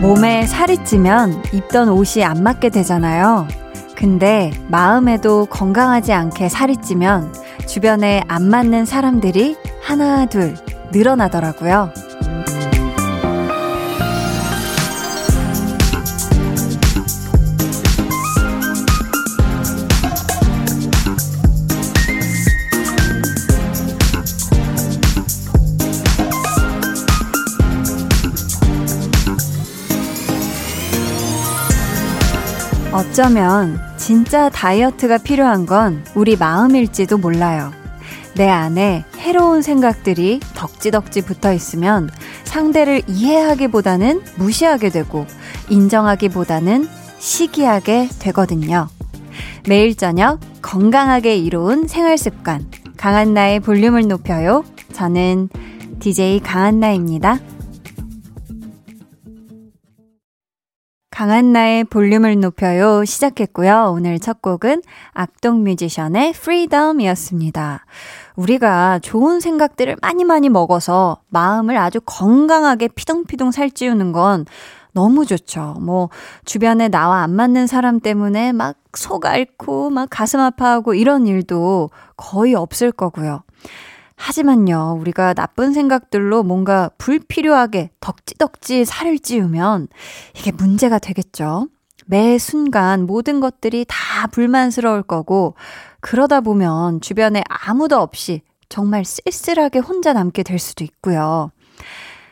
몸에 살이 찌면 입던 옷이 안 맞게 되잖아요. 근데 마음에도 건강하지 않게 살이 찌면 주변에 안 맞는 사람들이 하나, 둘 늘어나더라고요. 어쩌면 진짜 다이어트가 필요한 건 우리 마음일지도 몰라요. 내 안에 해로운 생각들이 덕지덕지 붙어 있으면 상대를 이해하기보다는 무시하게 되고 인정하기보다는 시기하게 되거든요. 매일 저녁 건강하게 이로운 생활 습관. 강한나의 볼륨을 높여요. 저는 DJ 강한나입니다. 강한나의 볼륨을 높여요 시작했고요. 오늘 첫 곡은 악동 뮤지션의 프리덤이었습니다. 우리가 좋은 생각들을 많이 많이 먹어서 마음을 아주 건강하게 피동피동 살찌우는 건 너무 좋죠. 뭐, 주변에 나와 안 맞는 사람 때문에 막 속 앓고, 막 가슴 아파하고 이런 일도 거의 없을 거고요. 하지만요, 우리가 나쁜 생각들로 뭔가 불필요하게 덕지덕지 살을 찌우면 이게 문제가 되겠죠. 매 순간 모든 것들이 다 불만스러울 거고, 그러다 보면 주변에 아무도 없이 정말 쓸쓸하게 혼자 남게 될 수도 있고요.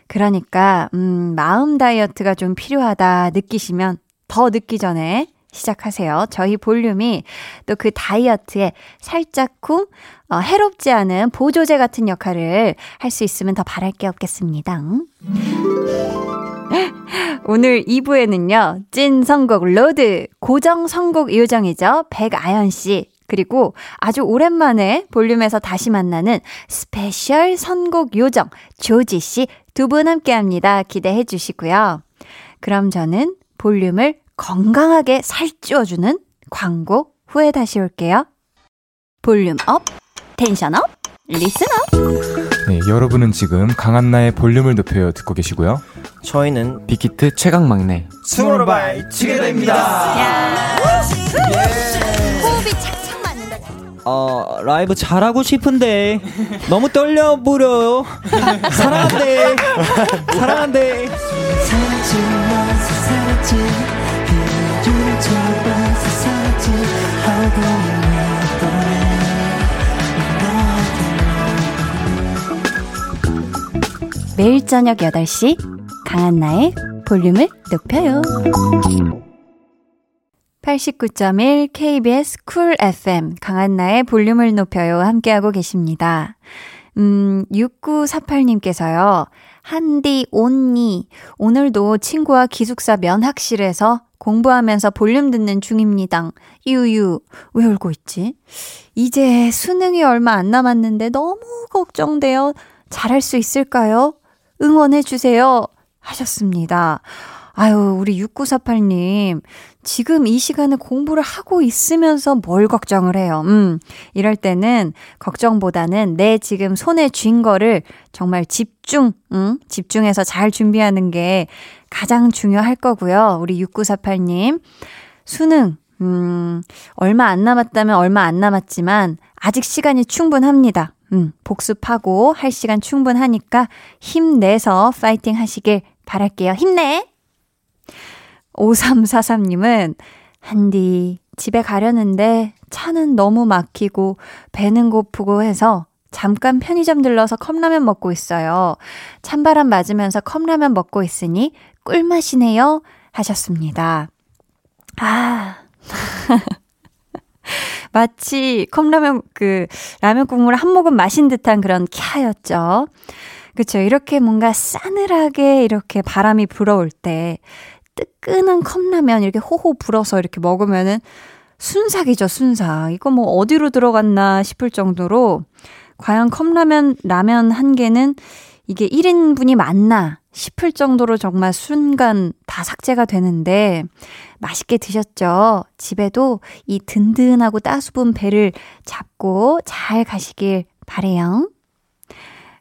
그러니까, 음, 마음 다이어트가 좀 필요하다 느끼시면 더 늦기 전에 시작하세요. 저희 볼륨이 또 그 다이어트에 살짝쿵 어, 해롭지 않은 보조제 같은 역할을 할 수 있으면 더 바랄 게 없겠습니다. 오늘 2부에는요, 찐 선곡 road, 고정 선곡 요정이죠. 백아연 씨. 그리고 아주 오랜만에 볼륨에서 다시 만나는 special 선곡 요정, 조지 씨 두 분 함께 합니다. 기대해 주시고요. 그럼 저는 볼륨을 건강하게 살찌워주는 광고 후에 다시 올게요. volume up, tension up, listen up. 네, 여러분은 지금 강한나의 볼륨을 높여요 듣고 계시고요. 저희는 빅히트 최강 막내 투모로우바이투게더입니다. 호흡이 착착 맞는다. 어 라이브 잘하고 싶은데 너무 떨려 부려요. 사랑한대, 사랑한대. 매일 저녁 8시 강한나의 볼륨을 높여요. 89.1 KBS 쿨 FM 강한나의 볼륨을 높여요 함께하고 계십니다. 음, 6948님께서요. 한디 언니 오늘도 친구와 기숙사 면학실에서 공부하면서 볼륨 듣는 중입니다. 유유 왜 울고 있지? 이제 수능이 얼마 안 남았는데 너무 걱정돼요. 잘할 수 있을까요? 응원해주세요. 하셨습니다. 아유, 우리 6948님. 지금 이 시간에 공부를 하고 있으면서 뭘 걱정을 해요. 음, 이럴 때는 걱정보다는 내 지금 손에 쥔 거를 정말 집중, 음, 집중해서 잘 준비하는 게 가장 중요할 거고요. 우리 6948님. 수능, 음, 얼마 안 남았다면 얼마 안 남았지만 아직 시간이 충분합니다. 음, 복습하고 할 시간 충분하니까 힘내서 파이팅 하시길 바랄게요. 힘내! 5343님은, 한디, 집에 가려는데 차는 너무 막히고 배는 고프고 해서 잠깐 편의점 들러서 컵라면 먹고 있어요. 찬바람 맞으면서 컵라면 먹고 있으니 꿀맛이네요. 하셨습니다. 아. 마치 컵라면 그 라면 국물 한 모금 마신 듯한 그런 캬였죠. 그쵸. 이렇게 뭔가 싸늘하게 이렇게 바람이 불어올 때 뜨끈한 컵라면 이렇게 호호 불어서 이렇게 먹으면은 순삭이죠, 순삭. 이거 뭐 어디로 들어갔나 싶을 정도로 과연 컵라면 라면 한 개는 이게 1인분이 맞나 싶을 정도로 정말 순간 다 삭제가 되는데 맛있게 드셨죠? 집에도 이 든든하고 따수분 배를 잡고 잘 가시길 바래요.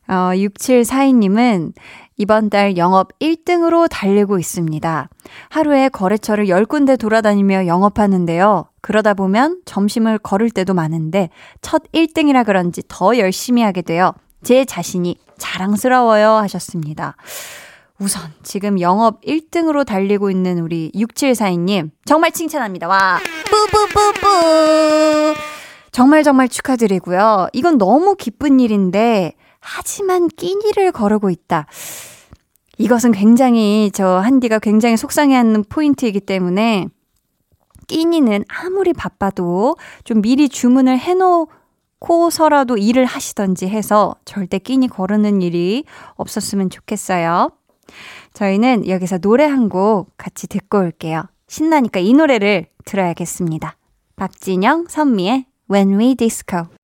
어, 6742님은 이번 달 영업 1등으로 달리고 있습니다. 하루에 거래처를 10군데 돌아다니며 영업하는데요. 그러다 보면 점심을 걸을 때도 많은데 첫 1등이라 그런지 더 열심히 하게 되어 제 자신이 자랑스러워요 하셨습니다. 우선 지금 영업 1등으로 달리고 있는 우리 6742님 정말 칭찬합니다. 와 뿌뿌뿌뿌 정말 정말 축하드리고요. 이건 너무 기쁜 일인데 하지만 끼니를 거르고 있다. 이것은 굉장히 저 한디가 굉장히 속상해하는 포인트이기 때문에 끼니는 아무리 바빠도 좀 미리 주문을 해놓고서라도 일을 하시던지 해서 절대 끼니 거르는 일이 없었으면 좋겠어요. 저희는 여기서 노래 한 곡 같이 듣고 올게요. 신나니까 이 노래를 들어야겠습니다. 박진영, 선미의 When We Disco.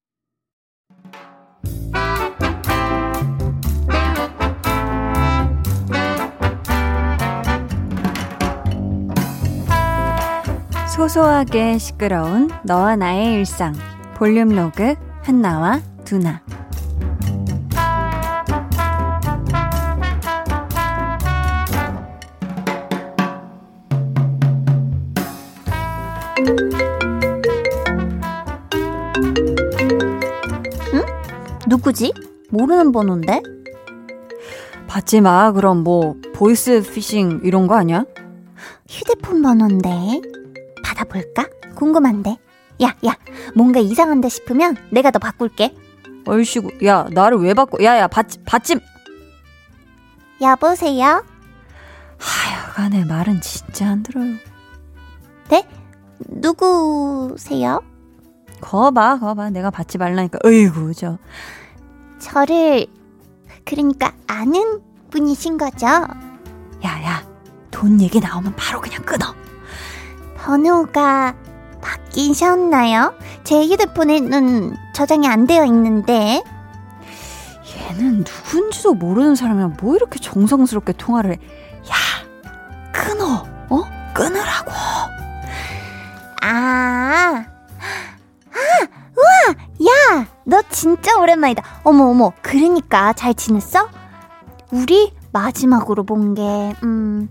소소하게 시끄러운 너와 나의 일상 볼륨 로그 한나와 두나 응? 누구지? 모르는 번호인데? 받지 마 그럼 뭐 보이스 피싱 이런 거 아니야? 휴대폰 번호인데 받아볼까? 궁금한데 야, 야, 뭔가 이상한데 싶으면 내가 너 바꿀게 얼씨구 야 나를 왜 바꿔 야 야 받지 받지 여보세요? 하여간에 말은 진짜 안 들어요 네? 누구세요? 거봐 거봐 내가 받지 말라니까 어이구 저 저를 그러니까 아는 분이신 거죠? 야 야 돈 얘기 나오면 바로 그냥 끊어 번호가 바뀌셨나요? 제 휴대폰에는 저장이 안 되어 있는데 얘는 누군지도 모르는 사람이랑 뭐 이렇게 정성스럽게 통화를 해. 야, 끊어. 어? 끊으라고. 아, 아, 우와, 야, 너 진짜 오랜만이다. 어머, 어머, 그러니까 잘 지냈어? 우리 마지막으로 본 게, 음,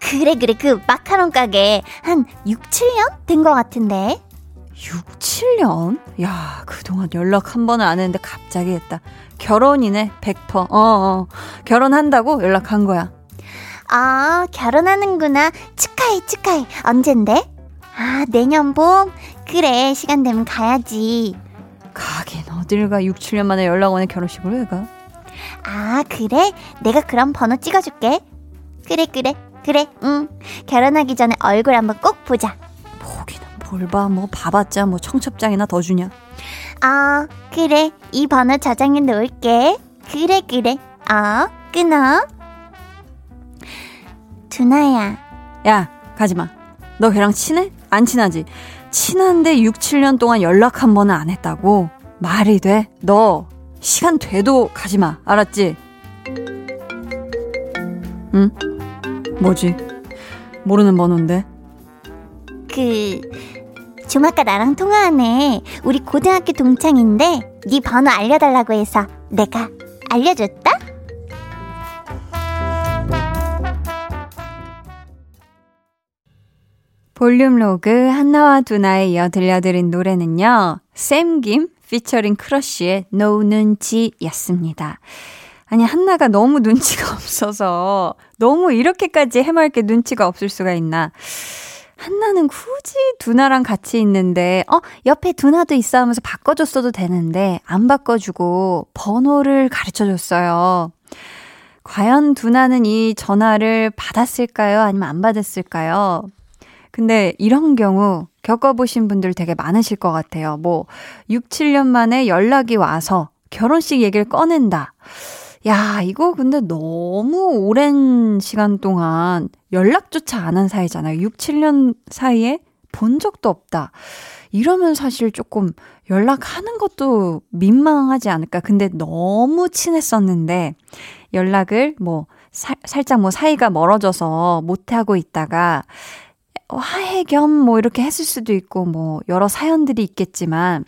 그래, 그래, 그 마카롱 가게 한 6, 7년 된 것 같은데. 6, 7년? 야, 그동안 연락 한 번을 안 했는데 갑자기 했다. 결혼이네, 100%. 어, 어. 결혼한다고 연락한 거야. 아, 결혼하는구나. 축하해, 축하해. 언젠데? 아, 내년 봄? 그래, 시간 되면 가야지. 가긴 어딜 가 6, 7년 만에 연락 오는 결혼식을 왜 가? 아, 그래? 내가 그럼 번호 찍어줄게. 그래, 그래, 그래, 응. 결혼하기 전에 얼굴 한번 꼭 보자. 보기는 뭘 봐. 뭐 봐봤자 뭐 청첩장이나 더 주냐. 아, 그래. 이 번호 저장해 놓을게. 그래, 그래. 어, 끊어. 두나야. 야, 가지 마. 너 걔랑 친해? 안 친하지? 친한데 6, 7년 동안 연락 한 번은 안 했다고? 말이 돼? 너 시간 돼도 가지 마. 알았지? 응? 뭐지? 모르는 번호인데? 그, 좀 아까 나랑 통화하네. 우리 고등학교 동창인데, 네 번호 알려달라고 해서 내가 알려줬다? 볼륨 로그 한나와 두나에 이어 들려드린 노래는요. 샘김 피처링 크러쉬의 No 눈치였습니다. 아니 한나가 너무 눈치가 없어서 너무 이렇게까지 해맑게 눈치가 없을 수가 있나. 한나는 굳이 두나랑 같이 있는데 어 옆에 두나도 있어 하면서 바꿔줬어도 되는데 안 바꿔주고 번호를 가르쳐 줬어요. 과연 두나는 이 전화를 받았을까요? 아니면 안 받았을까요? 근데 이런 경우 겪어보신 분들 되게 많으실 것 같아요. 뭐, 6, 7년 만에 연락이 와서 결혼식 얘기를 꺼낸다. 야, 이거 근데 너무 오랜 시간 동안 연락조차 안 한 사이잖아요. 6, 7년 사이에 본 적도 없다. 이러면 사실 조금 연락하는 것도 민망하지 않을까. 근데 너무 친했었는데, 연락을 뭐 사, 살짝 뭐 사이가 멀어져서 못하고 있다가 화해 겸 뭐 이렇게 했을 수도 있고 뭐 여러 사연들이 있겠지만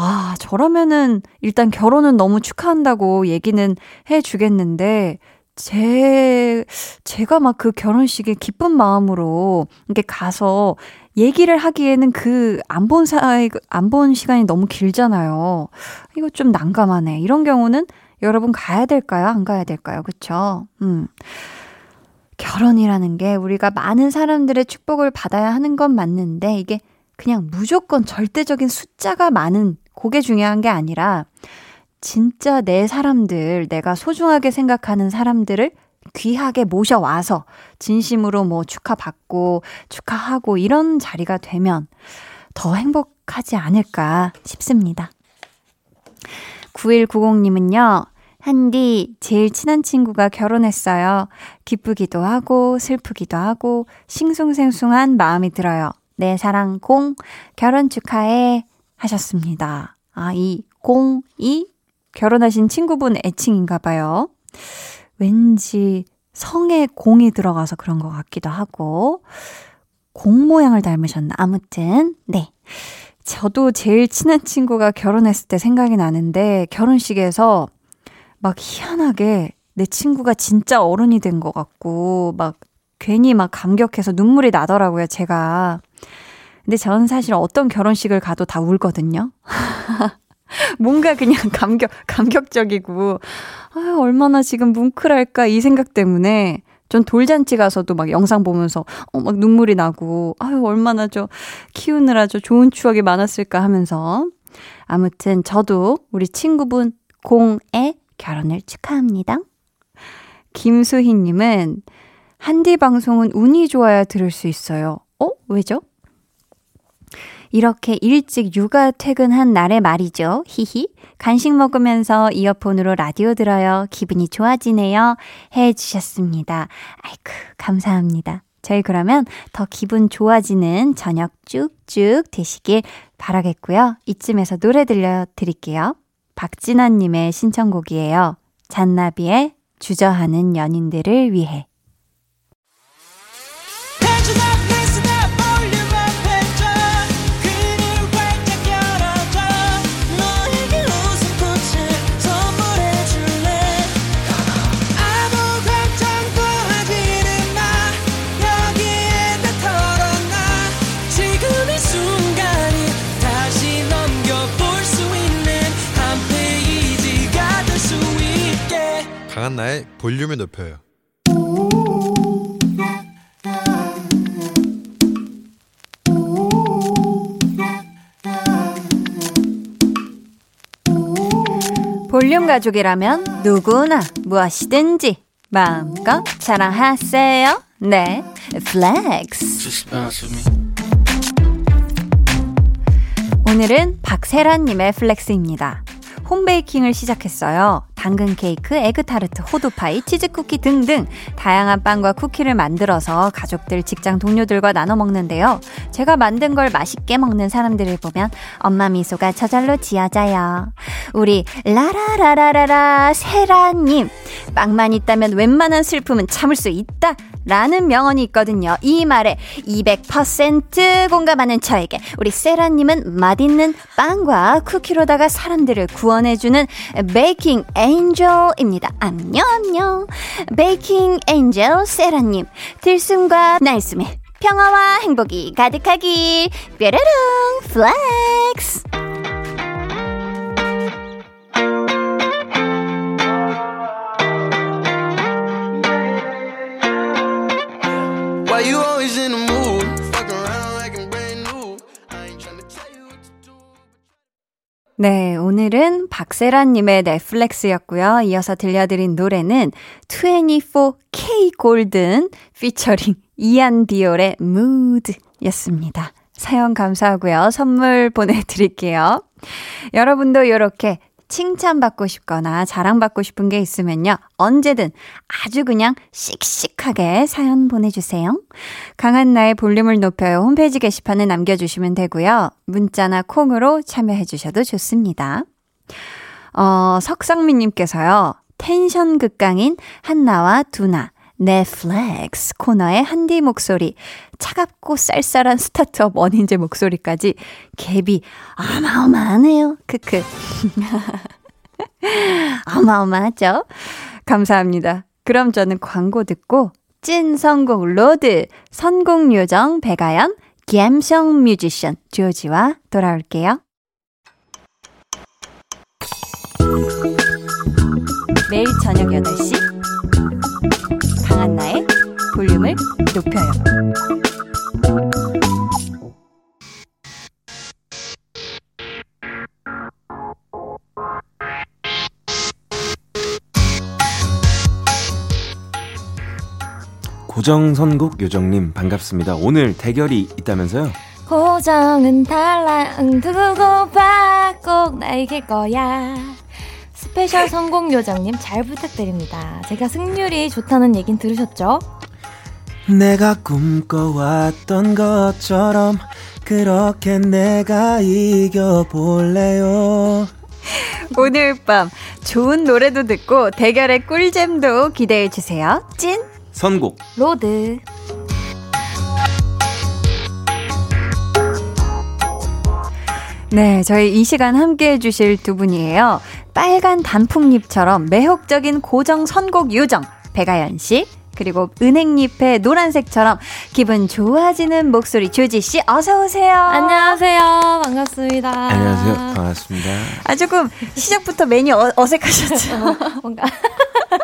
아, 저라면은 일단 결혼은 너무 축하한다고 얘기는 해 주겠는데 제, 제가 막 그 결혼식에 기쁜 마음으로 이렇게 가서 얘기를 하기에는 그 안 본 사이, 안 본 시간이 너무 길잖아요. 이거 좀 난감하네. 이런 경우는 여러분 가야 될까요? 안 가야 될까요? 그쵸? 음. 결혼이라는 게 우리가 많은 사람들의 축복을 받아야 하는 건 맞는데 이게 그냥 무조건 절대적인 숫자가 많은 그게 중요한 게 아니라 진짜 내 사람들, 내가 소중하게 생각하는 사람들을 귀하게 모셔와서 진심으로 뭐 축하받고 축하하고 이런 자리가 되면 더 행복하지 않을까 싶습니다. 9190님은요, 한디, 제일 친한 친구가 결혼했어요. 기쁘기도 하고, 슬프기도 하고, 싱숭생숭한 마음이 들어요. 내 사랑 공, 결혼 축하해. 하셨습니다. 아, 이 공이 결혼하신 친구분 애칭인가 봐요. 왠지 성에 공이 들어가서 그런 것 같기도 하고, 공 모양을 닮으셨나? 아무튼, 네. 저도 제일 친한 친구가 결혼했을 때 생각이 나는데, 결혼식에서 막 희한하게 내 친구가 진짜 어른이 된 것 같고, 막 괜히 막 감격해서 눈물이 나더라고요, 제가. 근데 저는 사실 어떤 결혼식을 가도 다 울거든요. 뭔가 그냥 감격, 감격적이고, 아, 얼마나 지금 뭉클할까 이 생각 때문에 전 돌잔치 가서도 막 영상 보면서 어, 막 눈물이 나고, 아유, 얼마나 저 키우느라 저 좋은 추억이 많았을까 하면서. 아무튼 저도 우리 친구분 공의 결혼을 축하합니다. 김수희님은 한디 방송은 운이 좋아야 들을 수 있어요. 어? 왜죠? 이렇게 일찍 육아 퇴근한 날의 말이죠. 히히. 간식 먹으면서 이어폰으로 라디오 들어요. 기분이 좋아지네요. 해 주셨습니다. 아이쿠, 감사합니다. 저희 그러면 더 기분 좋아지는 저녁 쭉쭉 되시길 바라겠고요. 이쯤에서 노래 들려드릴게요. 박진아님의 신청곡이에요. 잔나비의 주저하는 연인들을 위해. 강한나의 볼륨을 높여요. 볼륨 가족이라면 누구나 무엇이든지 마음껏 자랑하세요. 네, flex. 오늘은 박세란님의 flex입니다. 홈베이킹을 시작했어요. 당근 케이크, 에그타르트, 호두파이, 치즈쿠키 등등 다양한 빵과 쿠키를 만들어서 가족들, 직장 동료들과 나눠 먹는데요. 제가 만든 걸 맛있게 먹는 사람들을 보면 엄마 미소가 저절로 지어져요. 우리 라라라라라라 세라님 빵만 있다면 웬만한 슬픔은 참을 수 있다. 라는 명언이 있거든요. 이 말에 200% 공감하는 저에게 우리 세라님은 맛있는 빵과 쿠키로다가 사람들을 구원해주는 baking angel입니다. 안녕, 안녕. baking angel 세란님. 들숨과 날숨에 평화와 행복이 가득하길. 뾰르릉 flex. 네, 오늘은 박세란님의 넷플렉스였고요. 이어서 들려드린 노래는 24K 골든 피처링 이안 비올의 Mood 였습니다. 사연 감사하고요. 선물 보내드릴게요. 여러분도 이렇게 칭찬받고 싶거나 자랑받고 싶은 게 있으면요. 언제든 아주 그냥 씩씩하게 사연 보내주세요. 강한 나의 볼륨을 높여요. 홈페이지 게시판에 남겨주시면 되고요. 문자나 콩으로 참여해주셔도 좋습니다. 어, 석상민님께서요. 텐션 극강인 한나와 두나, 네 flex 코너의 한디 목소리, 차갑고 쌀쌀한 스타트업 원인재 목소리까지 갭이 어마어마하네요. 크크. 어마어마하죠? 감사합니다. 그럼 저는 광고 듣고 찐 선곡 road, 선곡 요정 백아연, 갬성 뮤지션 조지와 돌아올게요. 매일 저녁 8시 강한나의 볼륨을 높여요. 고정 선곡 요정님 반갑습니다. 오늘 대결이 있다면서요? 고정은 달라 응 두고 봐 꼭 나 이길 거야 special 선곡 요정님 잘 부탁드립니다 제가 승률이 좋다는 얘긴 들으셨죠? 내가 꿈꿔왔던 것처럼 그렇게 내가 이겨볼래요. 오늘 밤 좋은 노래도 듣고 대결의 꿀잼도 기대해 주세요. 찐 선곡 road 네, 저희 이 시간 함께 해주실 두 분이에요. 빨간 단풍잎처럼 매혹적인 고정 선곡 요정, 배가연 씨. 그리고 은행잎의 노란색처럼 기분 좋아지는 목소리 조지 씨 어서 오세요. 안녕하세요 반갑습니다 안녕하세요 반갑습니다. 아 조금 시작부터 메뉴 어, 어색하셨죠? 뭔가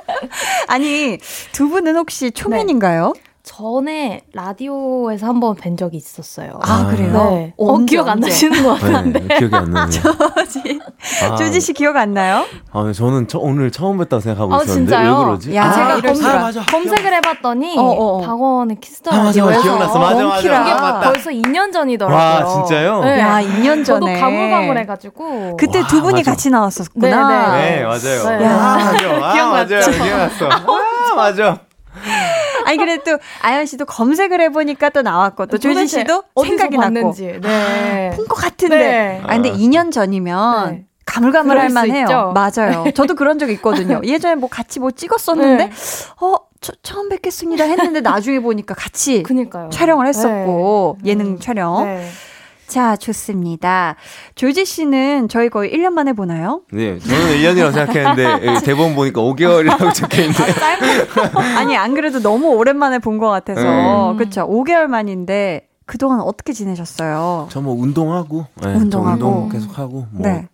아니 두 분은 혹시 초면인가요? 전에 라디오에서 한번 뵌 적이 있었어요 아, 그래요? 네. 어, 언제, 기억 안 언제? 나시는 것 같은데 네, 기억이 안 나네요. 조지 아, 조지 씨 기억 안 나요? 아, 저는 저, 오늘 처음 뵀다고 생각하고 아, 있었는데 진짜요? 왜 그러지? 야, 아, 제가 이럴 검, 수가. 아, 맞아. 검색을 해봤더니 어, 어, 어. 박원의 키스 더 아, 맞아. 라디오에서 기억났어. 맞아, 맞아. 그게 맞다. 벌써 2년 전이더라고요. 와, 진짜요? 네. 야, 2년 저도 전에. 가물가물해가지고. 그때 와, 두 분이 맞아. 같이 나왔었구나. 네, 네, 맞아요. 네. 아, 맞아. 아, 기억났죠? 맞아요. 기억났어. 아, 맞아. 아니 그래 또 아연 씨도 검색을 해보니까 또 나왔고 또 도대체 씨도 생각이 났고 봤는지. 네. 본것 같은데. 네. 아 근데 2년 전이면 네. 가물가물할 만해요. 맞아요. 저도 그런 적 있거든요. 예전에 뭐 같이 뭐 찍었었는데 네. 어 저, 처음 뵙겠습니다 했는데 나중에 보니까 같이 그니까요. 촬영을 했었고 네. 예능 음. 촬영. 네. 자 좋습니다. 조지 씨는 저희 거의 1년 만에 보나요? 네, 저는 1년이라고 생각했는데 여기 대본 보니까 5개월이라고 적혀있는데 아니 안 그래도 너무 오랜만에 본 것 같아서 음. 그렇죠. 5개월 만인데 그동안 어떻게 지내셨어요? 저 뭐 운동하고 네, 저 운동하고. 운동 계속하고 뭐 네.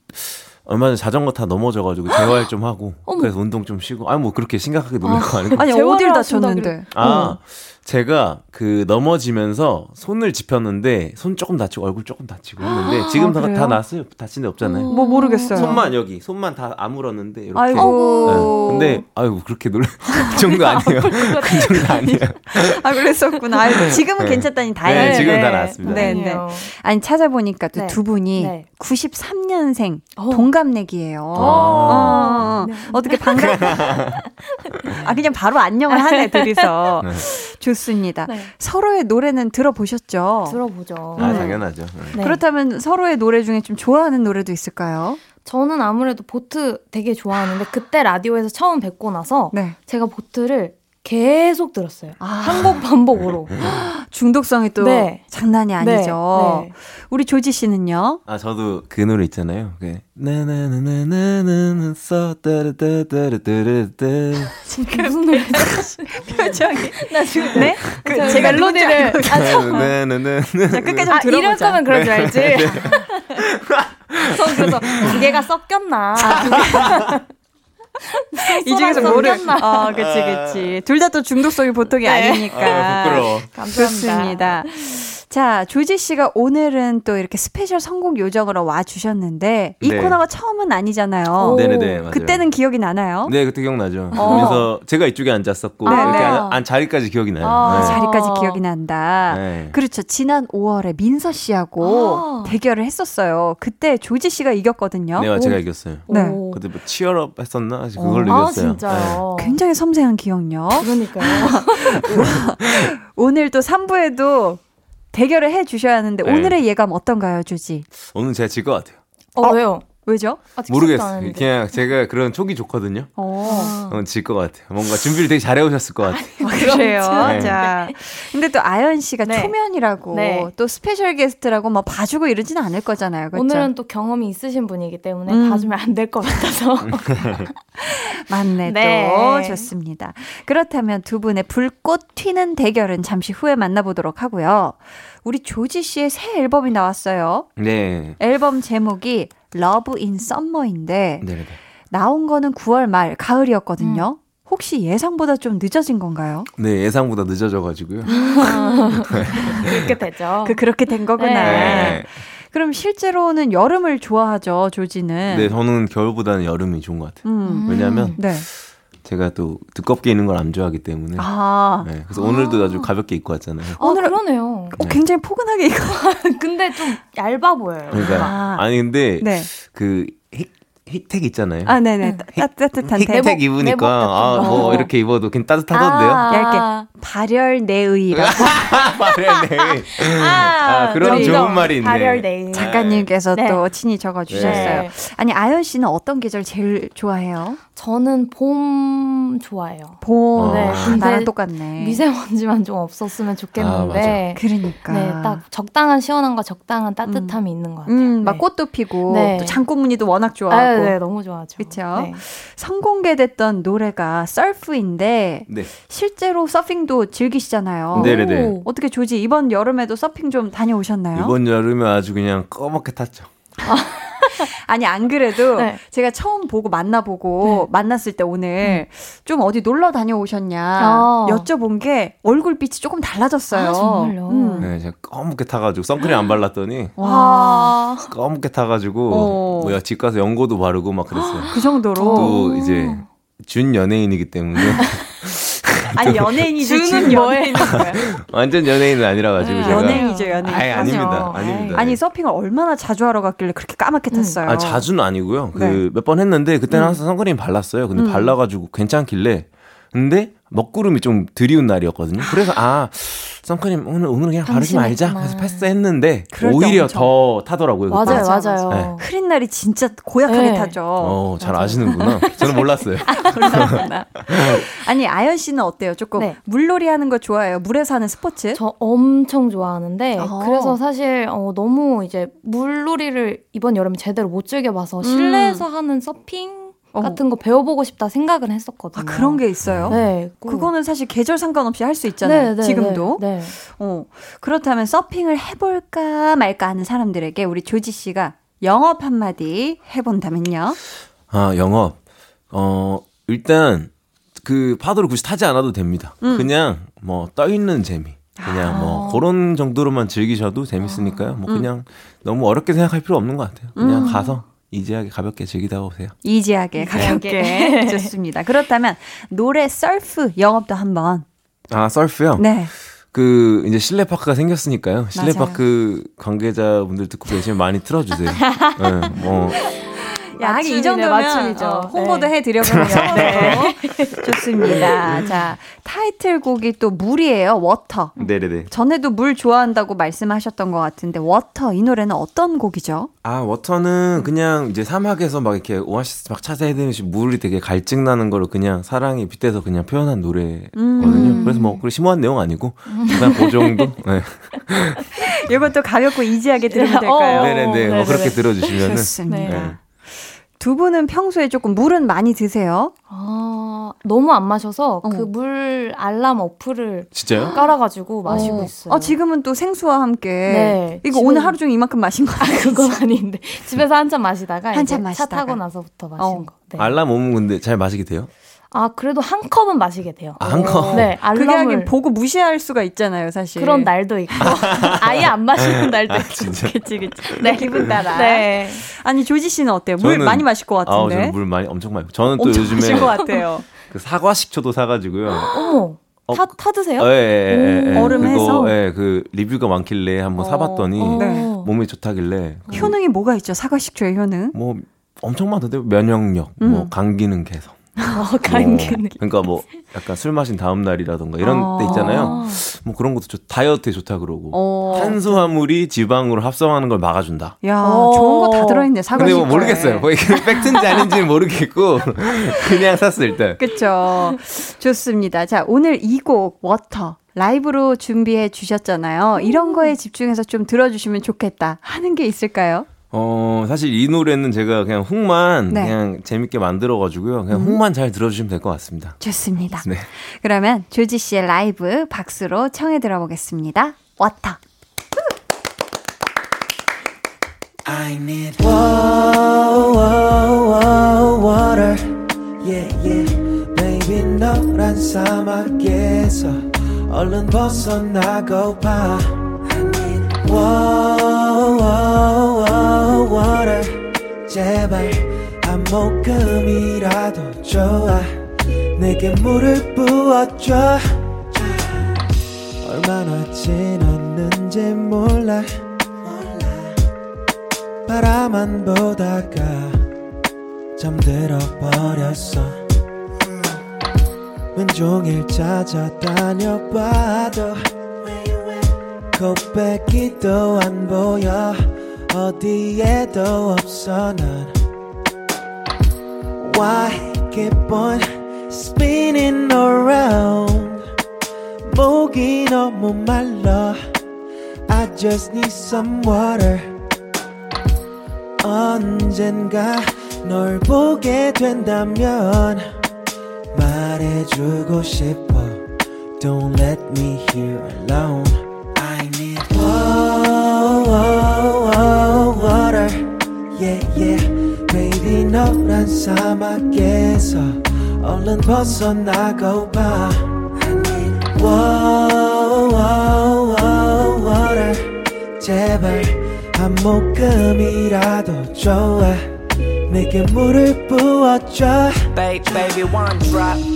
얼마 전에 자전거 타 넘어져가지고 재활 좀 하고. 그래서 운동 좀 쉬고 아니 뭐 그렇게 심각하게 놀랄 거 아니고 아니 어딜 다쳤는데? 아 제가 그 넘어지면서 손을 짚혔는데 손 조금 다치고 얼굴 조금 다치고 했는데 지금 다? 다 났어요 다친 데 없잖아요 뭐 모르겠어요. 손만 여기 손만 다 아물었는데 이렇게 아이고. 네. 근데 아이고 그렇게 놀라 그 정도 아니에요 그 정도 아니에요 아 그랬었구나. 아유, 지금은 네. 괜찮다니 다행이네. 네, 지금은 다 나았습니다. 네, 네. 다행이에요. 아니 찾아보니까 또 네. 두 분이 네. 93년생 어. 동갑내기예요. 어. 어, 네. 어떻게 반가? 아 그냥 바로 안녕을 하네 둘이서 네. 좋습니다. 네. 서로의 노래는 들어보셨죠? 들어보죠. 아 네. 당연하죠 네. 그렇다면 서로의 노래 중에 좀 좋아하는 노래도 있을까요? 저는 아무래도 보트 되게 좋아하는데 그때 라디오에서 처음 뵙고 나서 네. 제가 보트를 계속 들었어요. 아. 한곡 반복으로. 중독성이 또 네. 장난이 아니죠. 네, 네. 우리 조지 씨는요? 아 저도 그 노래 있잖아요 그 나나나나나나나 써 따르따따르따르따 무슨 노래? 표정이. 나 지금 네? 그저 제가 멜로디를 아, 저, 나나나나 자, 끝까지 아 한번 이럴 들어보자. 거면 그러지 말지. 전 그래서 두 개가 섞였나. 이 중에서 뭐를 섞였나. 아 그치 그치. 둘 다 또 중독성이 보통이 네. 아니니까. 아, 부끄러워 감사합니다. 좋습니다 자 조지 씨가 오늘은 또 이렇게 special 선곡 요정으로 와 주셨는데 이 네. 코너가 처음은 아니잖아요 오. 네네네 맞아요 그때는 기억이 나나요? 네 그때 기억나죠 어. 그래서 제가 이쪽에 앉았었고 네, 이렇게 네. 앉- 앉 자리까지 기억이 나요 아, 네. 자리까지 기억이 난다 네. 그렇죠 지난 5월에 민서 씨하고 아. 대결을 했었어요 그때 조지 씨가 이겼거든요 네, 제가 이겼어요 네. 오. 그때 뭐 cheer up 했었나 그걸로 아 이겼어요 진짜요. 굉장히 섬세한 기억력 그러니까요. 오늘 또 3부에도 대결을 해 주셔야 하는데 네. 오늘의 예감 어떤가요 조지? 네. 오늘 제가 질 것 같아요 어, 왜요? 왜죠? 모르겠어요. 그냥 제가 그런 촉이 좋거든요. 어. 어, 질것 같아요. 뭔가 준비를 되게 잘해 오셨을 것 같아요. 그래요. 네. 자, 근데 또 아연 씨가 네. 초면이라고 네. 또 special 게스트라고 뭐 봐주고 이러진 않을 거잖아요. 그렇죠? 오늘은 또 경험이 있으신 분이기 때문에 음. 봐주면 안 될 것 같아서. 맞네 네. 또 좋습니다. 그렇다면 두 분의 불꽃 튀는 대결은 잠시 후에 만나보도록 하고요. 우리 조지 씨의 새 앨범이 나왔어요. 네. 앨범 제목이 Love in Summer인데 네네. 나온 거는 9월 말 가을이었거든요. 혹시 예상보다 좀 늦어진 건가요? 네, 예상보다 늦어져가지고요. 그렇게 되죠. 그 그렇게 된 거구나. 네. 그럼 실제로는 여름을 좋아하죠, 조지는. 네, 저는 겨울보다는 여름이 좋은 것 같아요. 음. 왜냐면 네. 제가 또 두껍게 입는 걸 안 좋아하기 때문에. 아. 네, 그래서 오늘도 아주 가볍게 입고 왔잖아요. 아, 오늘은- 그러네요. 어, 굉장히 포근하게 이거. 근데 좀 얇아 보여요. 그러니까 아. 아. 니 근데 네. 그 힙, 힙택 있잖아요. 아, 네네. 따, 따뜻한 내복 입으니까 아, 거. 뭐 이렇게 입어도 그냥 따뜻하던데요. 아. 얇게. 발열 내의라고 발열네. 아, 그런 우리 좋은 말이 있네. 발열 네일. 작가님께서 네. 또 친히 적어 주셨어요. 네. 아니, 아연 씨는 어떤 계절 제일 좋아해요? 저는 봄 좋아해요. 봄. 네, 아, 나랑 똑같네. 미세먼지만 좀 없었으면 좋겠는데. 그러니까. 네, 딱 적당한 시원함과 적당한 따뜻함이 있는 것 같아요. 음, 막 네. 꽃도 피고 네. 또 장꽃무늬도 워낙 아, 좋아하고 네, 너무 좋아하죠. 그쵸? 네. 선공개됐던 노래가 서프인데 네. 실제로 서핑도 즐기시잖아요. 네네네. 오. 어떻게 조지 이번 여름에도 서핑 좀 다녀오셨나요? 이번 여름에 아주 그냥 꺼멓게 탔죠. 아 니 안 그래도 네. 제가 처음 보고 만나보고 만났을 때 오늘 좀 어디 놀러 다녀오셨냐 아. 여쭤본 게 얼굴빛이 조금 달라졌어요. 아, 정말요? 음. 네, 제가 꺼멓게 타가지고 선크림 안 발랐더니 와. 꺼멓게 타가지고 어. 뭐야 집 가서 연고도 바르고 막 그랬어요. 그 정도로 또 이제 준 연예인이기 때문에 아니 연예인이지 주는 준 뭐예요? 완전 연예인은 아니라 가지고 네, 제가 연예인이죠 연예인. 아니 아닙니다. 그럼요. 아닙니다. 아니 서핑을 얼마나 자주 하러 갔길래 그렇게 까맣게 탔어요. 아, 자주는 아니고요. 네. 그몇 번 했는데 그때는 음. 항상 선크림 발랐어요. 근데 음. 발라가지고 괜찮길래 근데 먹구름이 좀 드리운 날이었거든요. 그래서 아 선크림 오늘 오늘 그냥 바르지 말자. 그래서 패스했는데 오히려 엄청. 더 타더라고요. 그때. 맞아요, 맞아, 맞아요. 맞아. 흐린 날이 진짜 고약하게 네. 타죠. 어, 잘 맞아요. 아시는구나. 저는 몰랐어요. 그렇구나. 아니 아연 씨는 어때요? 조금 네. 물놀이 하는 거 좋아해요? 물에서 하는 스포츠? 저 엄청 좋아하는데 어. 그래서 사실 어, 너무 이제 물놀이를 이번 여름에 제대로 못 즐겨봐서 실내에서 하는 서핑 음. 어. 같은 거 배워보고 싶다 생각은 아 했었거든요. 그런 게 있어요? 네, 그거는 사실 계절 상관없이 할 수 있잖아요. 네, 네, 지금도. 네, 네. 어. 그렇다면 서핑을 해볼까 말까 하는 사람들에게 우리 조지 씨가 영업 한마디 해본다면요? 아, 영업. 어, 일단 그 파도를 굳이 타지 않아도 됩니다. 음. 그냥 뭐 떠 있는 재미. 그냥 아. 뭐 그런 정도로만 즐기셔도 재밌으니까요. 뭐 음. 그냥 너무 어렵게 생각할 필요 없는 것 같아요. 그냥 음. 가서 이지하게 가볍게 즐기다 오세요. easy하게 가볍게 좋습니다. 그렇다면 노래 셀프 영업도 한번. 아, 셀프요? 네. 그 이제 실내 파크가 생겼으니까요. 실내. 파크 관계자분들 듣고 계시면 많이 틀어주세요. 네, 뭐 야, 하긴 이 정도면 맞춤이죠. 어, 홍보도 네. 해드려보면 네. 좋습니다. 자 타이틀곡이 또 물이에요. Water. 네네네. 전에도 물 좋아한다고 말씀하셨던 것 같은데 Water 이 노래는 어떤 곡이죠? 아 워터는 그냥 이제 사막에서 막 이렇게 오아시스 막 찾아헤드듯이 물이 되게 갈증 나는 거를 그냥 사랑이 빗대서 그냥 표현한 노래거든요. 음. 그래서 뭐 그렇게 심오한 내용 아니고 그냥 그 정도. 네. 이것도 가볍고 이지하게 들으면 될까요? 어, 네네네. 뭐. 그렇게 들어주시면은 좋습니다. 네. 두 분은 평소에 조금 물은 많이 드세요? 아, 너무 안 마셔서 어. 그물 알람 어플을 진짜요? 깔아가지고 마시고 어. 있어요. 아, 지금은 또 생수와 함께. 네, 이거 지금- 오늘 하루 종일 이만큼 마신 거 아니에요? 그건 아닌데 집에서 한참 마시다가 한참 마시다가. 차 타고 나서부터 마신 어. 거. 네. 알람 오면 근데 잘 마시게 돼요? 아 그래도 한 컵은 마시게 돼요. 아, 한 컵? 네, 그게 하긴 알람을 보고 무시할 수가 있잖아요, 사실. 그런 날도 있고 아예 안 마시는 날도 있고. 진짜. 그치, 그치. 내 기분 따라. 네. 아니, 조지 씨는 어때요? 물 저는- 많이 마실 것 아, 같은데? 저는 물 많이 엄청 많이. 저는 또 엄청 요즘에 마실 것 같아요. 그 사과 식초도 사가지고요. 어머. 어, 타, 타 드세요? 예, 예, 예, 예. 오, 얼음해서? 예, 그 리뷰가 많길래 한번 어, 사봤더니 어. 네. 몸에 좋다길래 효능이 뭐가 있죠? 사과 식초의 효능? 뭐 엄청 많던데 면역력, 뭐 음. 간 기능 개선, 어, 감기 뭐, 그러니까 뭐 약간 술 마신 다음 날이라던가 이런 어. 때 있잖아요. 뭐 그런 것도 좋, 다이어트에 좋다 그러고 어. 탄수화물이 지방으로 합성하는 걸 막아준다. 야 좋은 거 다 들어있네 사과. 근데 뭐 모르겠어요. 뭐 이게 팩트인지 아닌지는 모르겠고 그냥 샀을 일단. 그렇죠. 좋습니다. 자 오늘 이 곡 Water 라이브로 준비해 주셨잖아요. 이런 거에 집중해서 좀 들어주시면 좋겠다 하는 게 있을까요? 어, 사실 이 노래는 제가 그냥 hook만 네. 그냥 재밌게 만들어 가지고요. 그냥 음. hook만 잘 들어 주시면 될 것 같습니다. 좋습니다. 네. 그러면 조지 씨의 라이브 박수로 청해 들어보겠습니다. Water. I need whoa, whoa, whoa, water. Yeah, yeah. Baby, 너란 사막에서 얼른 벗어나고파. I need whoa, whoa. 제발 한 모금이라도 좋아. 내게 물을 부어줘. 얼마나 지났는지 몰라. 바라만 보다가 잠들어 버렸어 왼종일 찾아다녀봐도 코빼기도 안 보여 어디에도 없어 난 Why keep on spinning around 목이 너무 말라 I just need some water 언젠가 널 보게 된다면 말해주고 싶어 Don't let me here alone Yeah, yeah Baby 너란 사막에서 얼른 벗어나고 봐 I need whoa, whoa, whoa, water 제발 한 모금이라도 좋아 내게 물을 부어줘 Babe, baby, one drop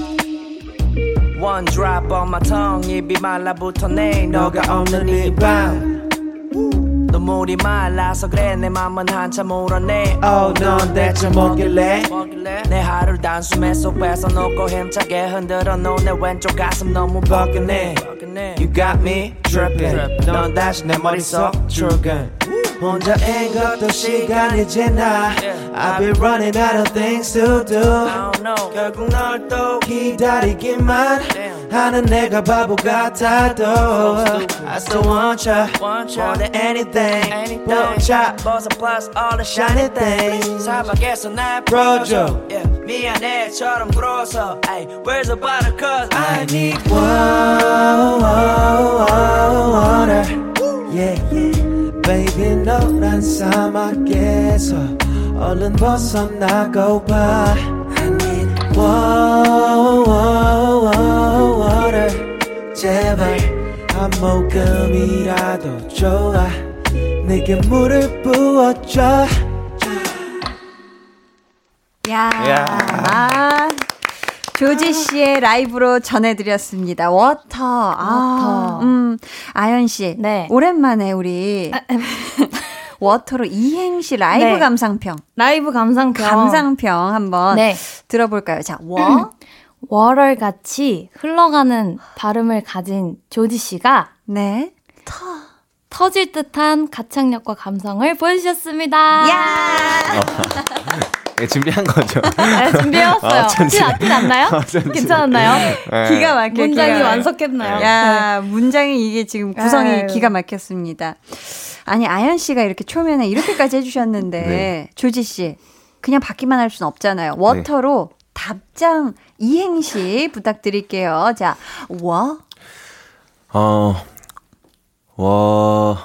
One drop on my tongue 입이 말라붙어 내 너가 없는 이밤 눈물이 말라서 그래. 내 맘은 한참 울었네 Oh 넌 대체 뭐길래? 내 하루를 단숨에 쏙 뺏어놓고 힘차게 흔들어 놓은 내 왼쪽 가슴 너무 뻐근해. You got me tripping. 넌 다시 내 머릿속 출근 혼자인 것도 시간이 지나 I've been running out of things to do 결국 널 또 기다리기만 하는 내가 바보 같아도 I still want you more than anything 벅차 벗어 plus all the shiny things 사막에서 날 풀어줘 미안해처럼 굴어서 Where's the bottle cause I need water Yeah yeah Baby 너란 사막에서 얼른 벗어나고 봐 I need whoa, whoa, whoa, water 제발 한 모금이라도 좋아 내게 물을 부어줘 야, 야. 아. 조지 씨의 라이브로 전해드렸습니다. Water. 아, 음, 아연 씨. 네. 오랜만에 우리 아, Water로 이행시 라이브 네. 감상평. 라이브 감상평. 감상평 한번 네. 들어볼까요? 자, 워. 월월 같이 흘러가는 발음을 가진 조지 씨가 네. 터. 터질 듯한 가창력과 감성을 보여주셨습니다. 야! 네, 준비한 거죠. 네, 준비해왔어요. 아, 티, 티 났나요? 아, 괜찮았나요? 네. 기가 막혀. 문장이 기가. 완성했나요? 야, 네. 문장이 이게 지금 구성이 아유. 기가 막혔습니다. 아니, 아연 씨가 이렇게 초면에 이렇게까지 해주셨는데, 네. 조지 씨, 그냥 받기만 할 수는 없잖아요. 워터로 네. 답장 이행시 부탁드릴게요. 자, 워? 어, 워.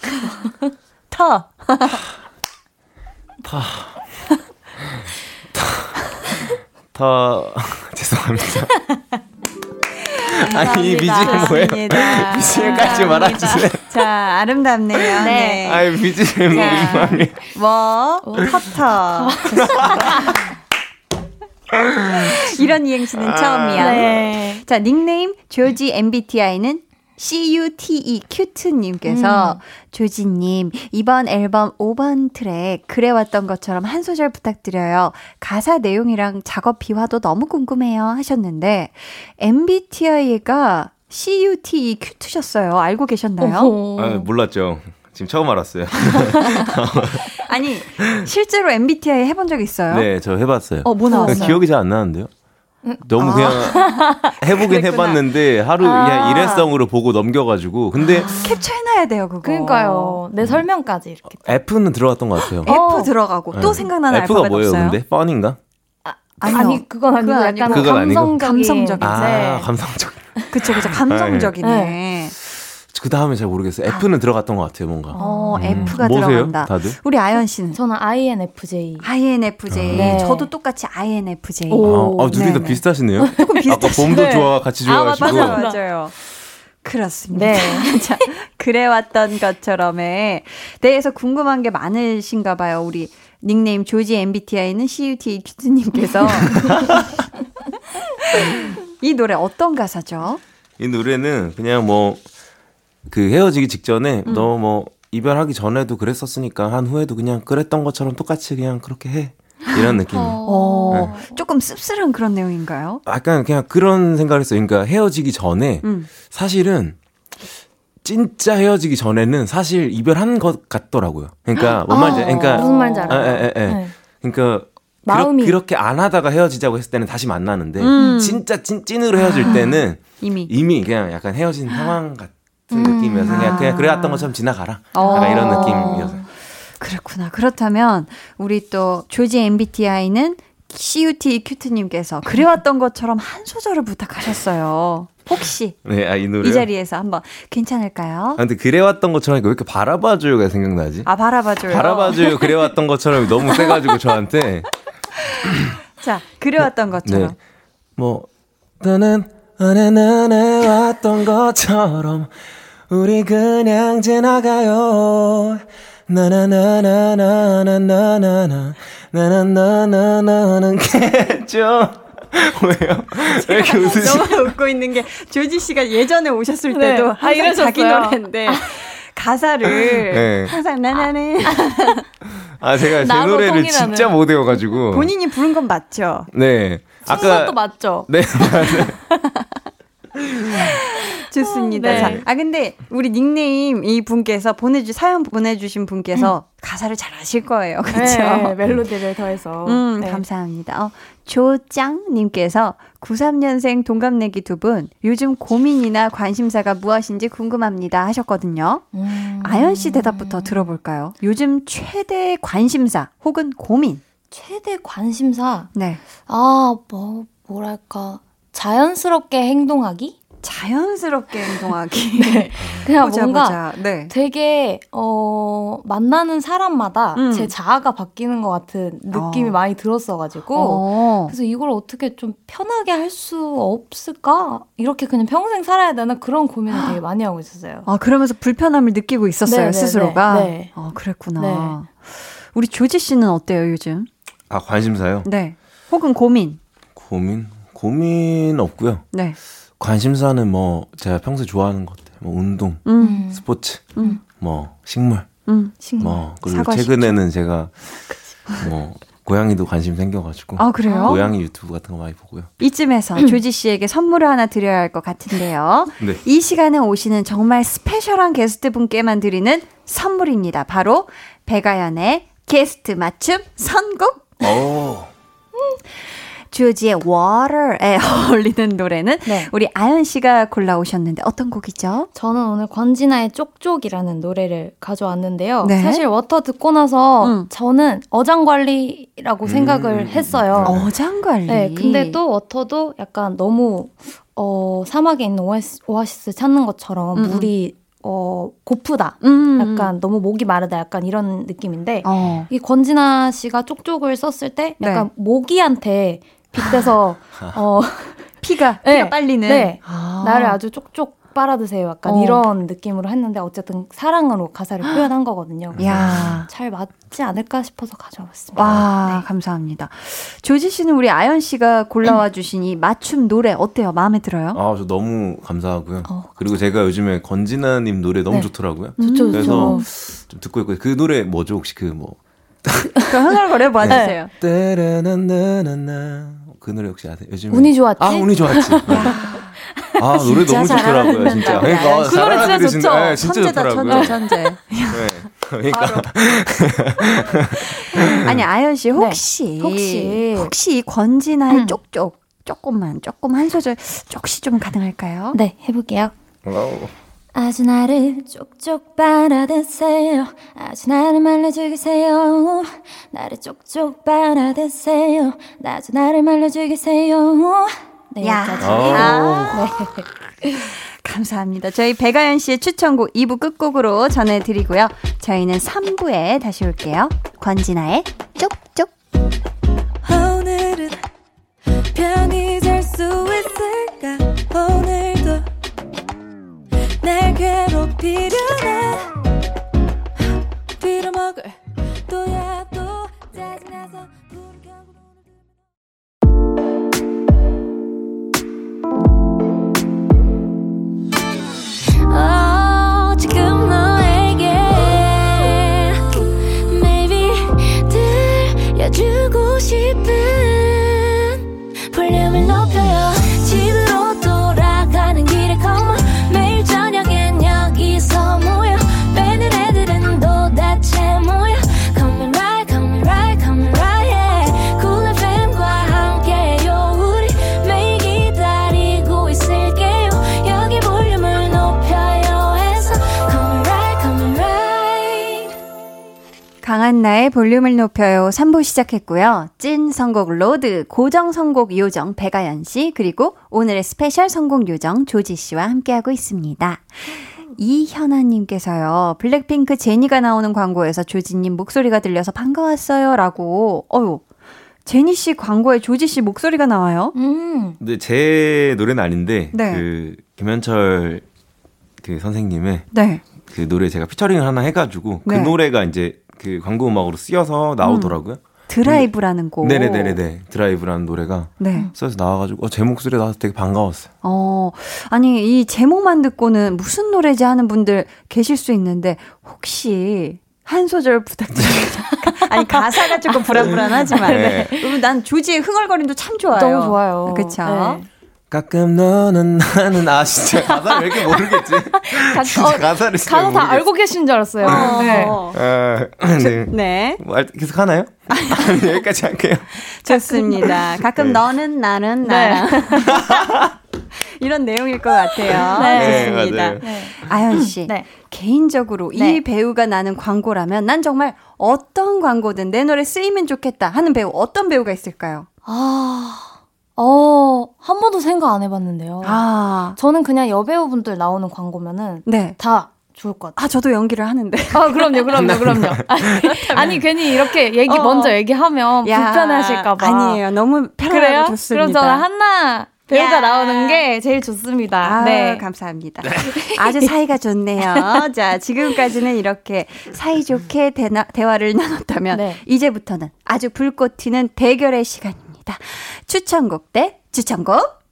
터. 터. 더 죄송합니다. 아니 이 BGM 뭐예요? BGM까지 말아주세요. 자 아름답네요. 네. 네. 아이 BGM 민망해. 뭐 터터. 이런 이행시는 처음이야. 네. 자 닉네임 조지 MBTI는 CUTE 큐트님께서 음. 조지님 이번 앨범 5번 트랙 그래왔던 것처럼 한 소절 부탁드려요. 가사 내용이랑 작업 비화도 너무 궁금해요 하셨는데 MBTI가 CUTE 큐트셨어요. 알고 계셨나요? 아, 몰랐죠. 지금 처음 알았어요. 아니 실제로 MBTI 해본 적 있어요? 네, 저 해봤어요. 어, 뭐 나왔어요? 기억이 잘 안 나는데요. 너무 아. 그냥 해보긴 해봤는데 하루 아. 그냥 일회성으로 보고 넘겨가지고 근데 아. 캡처해놔야 돼요 그거. 그러니까요. 내 설명까지 이렇게. F는 들어갔던 것 같아요. F 들어가고 네. 또 생각나는 F가 뭐예요, 없어요? 근데 펀인가? 아, 아니 그건 아니고 약간 그건 감성적인. 감성적인. 아, 네. 감성적. 그쵸 그쵸 감성적이네. 네. 그 다음에 잘 모르겠어요. F는 들어갔던 것 같아요, 뭔가. 어, 음. F가 뭐세요, 들어간다. 다들? 우리 아연 씨는? 저는 INFJ. INFJ. 아. 네. 저도 똑같이 INFJ. 오. 아, 아 둘이 다 비슷하시네요. 조금 비슷하시네. 아까 봄도 좋아, 같이 좋아하시고. 아, 맞아요, 맞아요. 그렇습니다. 네. 자, 그래왔던 것처럼에 대해서 궁금한 게 많으신가 봐요. 우리 닉네임 조지 MBTI는 CUT 퀴즈님께서. 이 노래 어떤 가사죠? 이 노래는 그냥 뭐 그 헤어지기 직전에 음. 너뭐 이별하기 전에도 그랬었으니까 한 후에도 그냥 그랬던 것처럼 똑같이 그냥 그렇게 해. 이런 느낌. 어, 네. 조금 씁쓸한 그런 내용인가요? 약간 그냥 그런 생각을 했어요. 그러니까 헤어지기 전에 음. 사실은 진짜 헤어지기 전에는 사실 이별한 것 같더라고요. 그러니까 뭔 말인지, 그러니까 무슨 말인지 알아요. 아, 에, 에, 에. 네. 그러니까 마음이 그렇, 게안 하다가 헤어지자고 했을 때는 다시 만나는데 음. 진짜 찐 찐으로 헤어질 때는 이미 이미 그냥 약간 헤어진 상황 같. 같은 음. 느낌이어서 그냥, 그냥 그래왔던 것처럼 지나가라. 어. 이런 느낌이어서. 그렇구나. 그렇다면 우리 또 조지 MBTI는 CUT 큐트님께서 그래왔던 것처럼 한 소절을 부탁하셨어요. 혹시 네, 아, 이, 이 자리에서 한번 괜찮을까요? 아, 근데 그래왔던 것처럼 왜 이렇게 바라봐줘요가 생각나지? 아 바라봐줘요. 바라봐줘요. 그래왔던 것처럼 너무 세가지고 저한테. 자, 그래왔던 것처럼. 네. 뭐 나는 어느날에 왔던 것처럼 우리 그냥 지나가요 나나나나나나나나나 나나나나나는 겠죠 왜요? 왜 이렇게 웃으시? 너무 웃고 있는 게 조지 씨가 예전에 오셨을 네. 때도 네. 항상 아, 자기 노래인데 가사를 네. 항상 나나네. 아 제가 제 노래를 통일하는. 진짜 못 외워가지고 본인이 부른 건 맞죠? 네. 아까 또 맞죠? 네. 좋습니다. 네. 자, 아 근데 우리 닉네임 이 분께서 보내주 사연 보내주신 분께서 음. 가사를 잘 아실 거예요, 그렇죠? 네, 멜로디를 더해서. 음, 네. 감사합니다. 어, 조짱님께서 93년생 동갑내기 두 분 요즘 고민이나 관심사가 무엇인지 궁금합니다 하셨거든요. 음. 아연 씨 대답부터 들어볼까요? 요즘 최대 관심사 혹은 고민. 최대 관심사. 네. 아, 뭐 뭐랄까 자연스럽게 행동하기? 자연스럽게 행동하기. 네. 그냥 보자, 뭔가 보자. 네. 되게 어 만나는 사람마다 음. 제 자아가 바뀌는 것 같은 느낌이 어. 많이 들었어가지고 어. 그래서 이걸 어떻게 좀 편하게 할 수 없을까? 이렇게 그냥 평생 살아야 되나 그런 고민을 되게 많이 하고 있었어요. 아 그러면서 불편함을 느끼고 있었어요 네네네. 네, 스스로가. 네. 네. 아 그랬구나. 네. 우리 조지 씨는 어때요 요즘? 아 관심사요? 네. 혹은 고민. 고민? 고민 없고요. 네. 관심사는 뭐 제가 평소에 좋아하는 것들, 뭐 운동, 음. 스포츠, 음. 뭐 식물, 음. 식물. 뭐 그리고 최근에는 제가 뭐 고양이도 관심 생겨가지고. 아, 그래요? 고양이 유튜브 같은 거 많이 보고요. 이쯤에서 음. 조지 씨에게 선물을 하나 드려야 할 것 같은데요. 네. 이 시간에 오시는 정말 스페셜한 게스트 분께만 드리는 선물입니다. 바로 백아연의 게스트 맞춤 선곡. 오. 조지의 Water에 어울리는 노래는 네. 우리 아연 씨가 골라오셨는데 어떤 곡이죠? 저는 오늘 권진아의 쪽쪽이라는 노래를 가져왔는데요. 네. 사실 Water 듣고 나서 음. 저는 어장관리라고 음. 생각을 했어요. 어장관리? 네, 근데 또 워터도 약간 너무 어, 사막에 있는 오아시스, 오아시스 찾는 것처럼 음. 물이 어, 고프다. 음. 약간 너무 목이 마르다. 약간 이런 느낌인데, 어. 이 권진아 씨가 쪽쪽을 썼을 때 약간 네. 모기한테 빗대서 어 피가 피가 네, 빨리는 네. 아. 나를 아주 쪽쪽 빨아드세요. 약간 어. 이런 느낌으로 했는데 어쨌든 사랑으로 가사를 표현한 거거든요. 야. 잘 맞지 않을까 싶어서 가져왔습니다. 와, 네. 감사합니다. 조지 씨는 우리 아연 씨가 골라와 주신 이 맞춤 노래 어때요? 마음에 들어요? 아, 저 너무 감사하고요. 어, 그리고 제가 요즘에 건진아 님 노래 너무 네. 좋더라고요. 좋죠, 그래서 좀 듣고 있고 그 노래 뭐죠? 혹시 그뭐 그 흥얼거려 봐주세요. 네. 그 노래 혹시 아세요? 요즘 운이 좋았지. 아 운이 좋았지. 네. 아 노래 너무 좋더라고요, 진짜. 그러니까 그 노래 진짜 좋죠. 네, 진짜 천재다, 좋더라고요. 천재, 천재. 네. 그러니까. 아니 아연 씨 혹시 네. 혹시 혹시 권진아의 음. 쪽쪽 조금만 조금 한 소절 혹시 좀 가능할까요? 네, 해볼게요. 아주 나를 쪽쪽 빨아드세요. 아주 나를 말려주기세요. 나를 쪽쪽 빨아드세요. 아주 나를 말려주기세요. 네, 여기까지. 아, 네. 감사합니다. 저희 배가연 씨의 추천곡 2부 끝곡으로 전해드리고요. 저희는 3부에 다시 올게요. 권진아의 쪽쪽. 오늘은 편히 잘 수 있을까? 오늘도 날 괴롭히려나 빌어먹을 또야 또 짜증나서 들려주고 싶은 볼륨을 높여요 강한나의 볼륨을 높여요 3부 시작했고요. 찐 선곡 로드, 고정 선곡 요정 백아연 씨, 그리고 오늘의 special 선곡 요정 조지 씨와 함께하고 있습니다. 이현아님께서요, 블랙핑크 제니가 나오는 광고에서 조지님 목소리가 들려서 반가웠어요. 라고, 어유 제니 씨 광고에 조지 씨 목소리가 나와요? 음. 근데 제 노래는 아닌데, 네. 그, 김현철 그 선생님의 네. 그 노래 제가 featuring을 하나 해가지고, 그 네. 노래가 이제 그 광고 음악으로 쓰여서 나오더라고요. 음. 드라이브라는 곡. 네네네네. 드라이브라는 노래가 네. 써서 나와가지고 어, 제 목소리 나와서 되게 반가웠어요. 어, 아니 이 제목만 듣고는 무슨 노래지 하는 분들 계실 수 있는데 혹시 한 소절 부탁드립니다. 아니 가사가 조금 불안불안하지만 네. 네. 난 조지의 흥얼거림도 참 좋아요. 너무 좋아요. 그렇죠. 네. 가끔 너는 나는 아 진짜 가사 왜 이렇게 모르겠지? 진짜 어, 가사를 가사 다 알고 계신 줄 알았어요. 어. 네. 어, 네. 네. 뭐, 계속 하나요? 여기까지 할게요. 좋습니다. 가끔 네. 너는 나는 네. 나랑 이런 내용일 것 같아요. 네, 좋습니다. 네, 아연 씨, 네. 개인적으로 이 네. 배우가 나는 광고라면 난 정말 어떤 광고든 내 노래 쓰이면 좋겠다 하는 배우 어떤 배우가 있을까요? 아. 어, 한 번도 생각 안 해봤는데요. 아. 저는 그냥 여배우분들 나오는 광고면은 네. 다 좋을 것 같아요. 아, 저도 연기를 하는데. 아, 그럼요, 그럼요, 그럼요. 아니, 아니 괜히 이렇게 얘기, 어. 먼저 얘기하면 야, 불편하실까봐. 아니에요. 너무 편하고 좋습니다. 그럼 저는 한나 배우가 야. 나오는 게 제일 좋습니다. 아, 네. 감사합니다. 네. 아주 사이가 좋네요. 자, 지금까지는 이렇게 사이좋게 대나, 대화를 나눴다면, 네. 이제부터는 아주 불꽃 튀는 대결의 시간 있습니다. 추천곡 대 추천곡.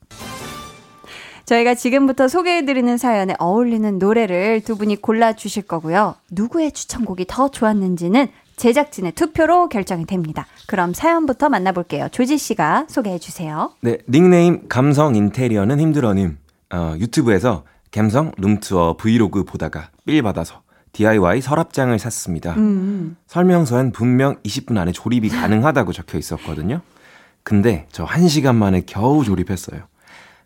저희가 지금부터 소개해드리는 사연에 어울리는 노래를 두 분이 골라주실 거고요. 누구의 추천곡이 더 좋았는지는 제작진의 투표로 결정이 됩니다. 그럼 사연부터 만나볼게요. 조지 씨가 소개해 주세요. 네, 닉네임 감성 인테리어는 힘들어님. 어, 유튜브에서 감성 룸투어 브이로그 보다가 삘 받아서 DIY 서랍장을 샀습니다. 음. 설명서엔 분명 20분 안에 조립이 가능하다고 적혀 있었거든요. 근데 저한 시간 만에 겨우 조립했어요.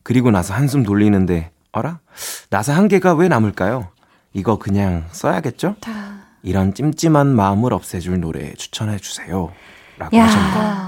그리고 나서 한숨 돌리는데, 어라? 나사 한 개가 왜 남을까요? 이거 그냥 써야겠죠? 이런 찜찜한 마음을 없애줄 노래 추천해 주세요. 라고 하셨네요.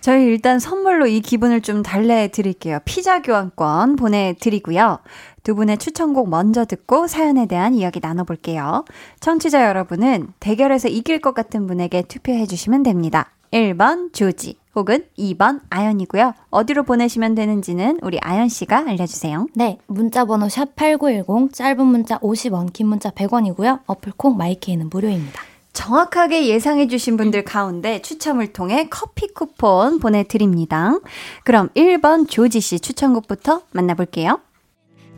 저희 일단 선물로 이 기분을 좀 달래 드릴게요. 피자 교환권 보내드리고요. 두 분의 추천곡 먼저 듣고 사연에 대한 이야기 나눠볼게요. 청취자 여러분은 대결에서 이길 것 같은 분에게 투표해 주시면 됩니다. 1번 조지, 혹은 2번 아연이고요. 어디로 보내시면 되는지는 우리 아연 씨가 알려주세요. 네, 문자 번호 샵 #8910 짧은 문자 50원, 긴 문자 100원이고요. 어플 콩 마이케이는 무료입니다. 정확하게 예상해 주신 분들 가운데 추첨을 통해 커피 쿠폰 보내드립니다. 그럼 1번 조지 씨 추천곡부터 만나볼게요.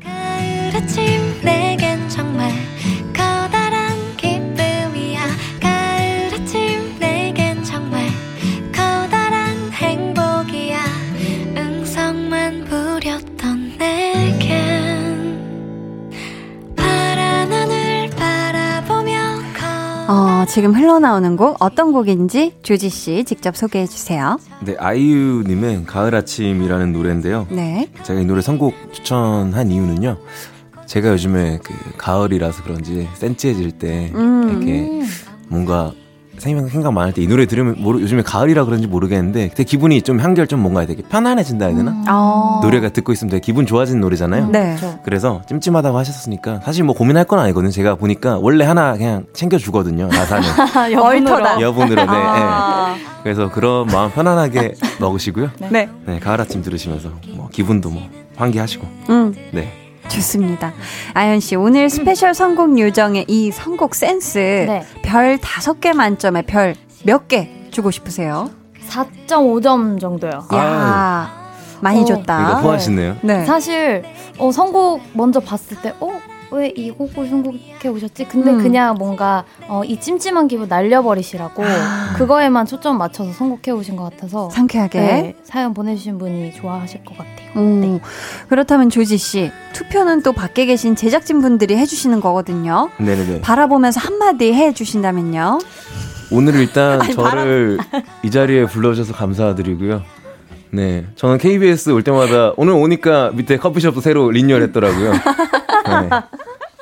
가을 아침 지금 흘러나오는 곡 어떤 곡인지 조지 씨 직접 소개해 주세요. 네, 아이유 님의 가을 아침이라는 노래인데요. 네. 제가 이 노래 선곡 추천한 이유는요. 제가 요즘에 그 가을이라서 그런지 센치해질 때 음. 이렇게 뭔가 생각, 생각 많을 때 이 노래 들으면 모르, 요즘에 가을이라 그런지 모르겠는데 되게 기분이 좀 한결 좀 뭔가 되게 편안해진다 해야 되나? 음. 아. 노래가 듣고 있으면 되게 기분 좋아지는 노래잖아요. 네. 그래서 찜찜하다고 하셨으니까 사실 뭐 고민할 건 아니거든요. 제가 보니까 원래 하나 그냥 챙겨주거든요. 나사는. 여분으로. 여분으로, 네, 아. 네. 그래서 그런 마음 편안하게 먹으시고요. 네. 네. 가을 아침 들으시면서 뭐 기분도 뭐 환기하시고. 음. 네. 좋습니다. 아연 씨, 오늘 special 선곡 요정의 이 선곡 센스 네. 별 다섯 개 만점에 별 몇 개 주고 싶으세요? 4.5점 정도요. 야, 많이 어, 줬다. 이거 후하시네요. 네. 사실 어, 선곡 먼저 봤을 때, 어 왜 이 곡을 선곡해 오셨지? 근데 음. 그냥 뭔가 어, 이 찜찜한 기분 날려버리시라고 아. 그거에만 초점 맞춰서 선곡해 오신 것 같아서 상쾌하게 네, 사연 보내주신 분이 좋아하실 것 같아요. 음. 네. 그렇다면 조지 씨 투표는 또 밖에 계신 제작진 분들이 해주시는 거거든요. 네네네. 바라보면서 한마디 해주신다면요. 오늘 일단 아니, 저를 바람... 이 자리에 불러주셔서 감사드리고요. 네, 저는 KBS 올 때마다 오늘 오니까 밑에 커피숍도 새로 리뉴얼했더라고요. 네.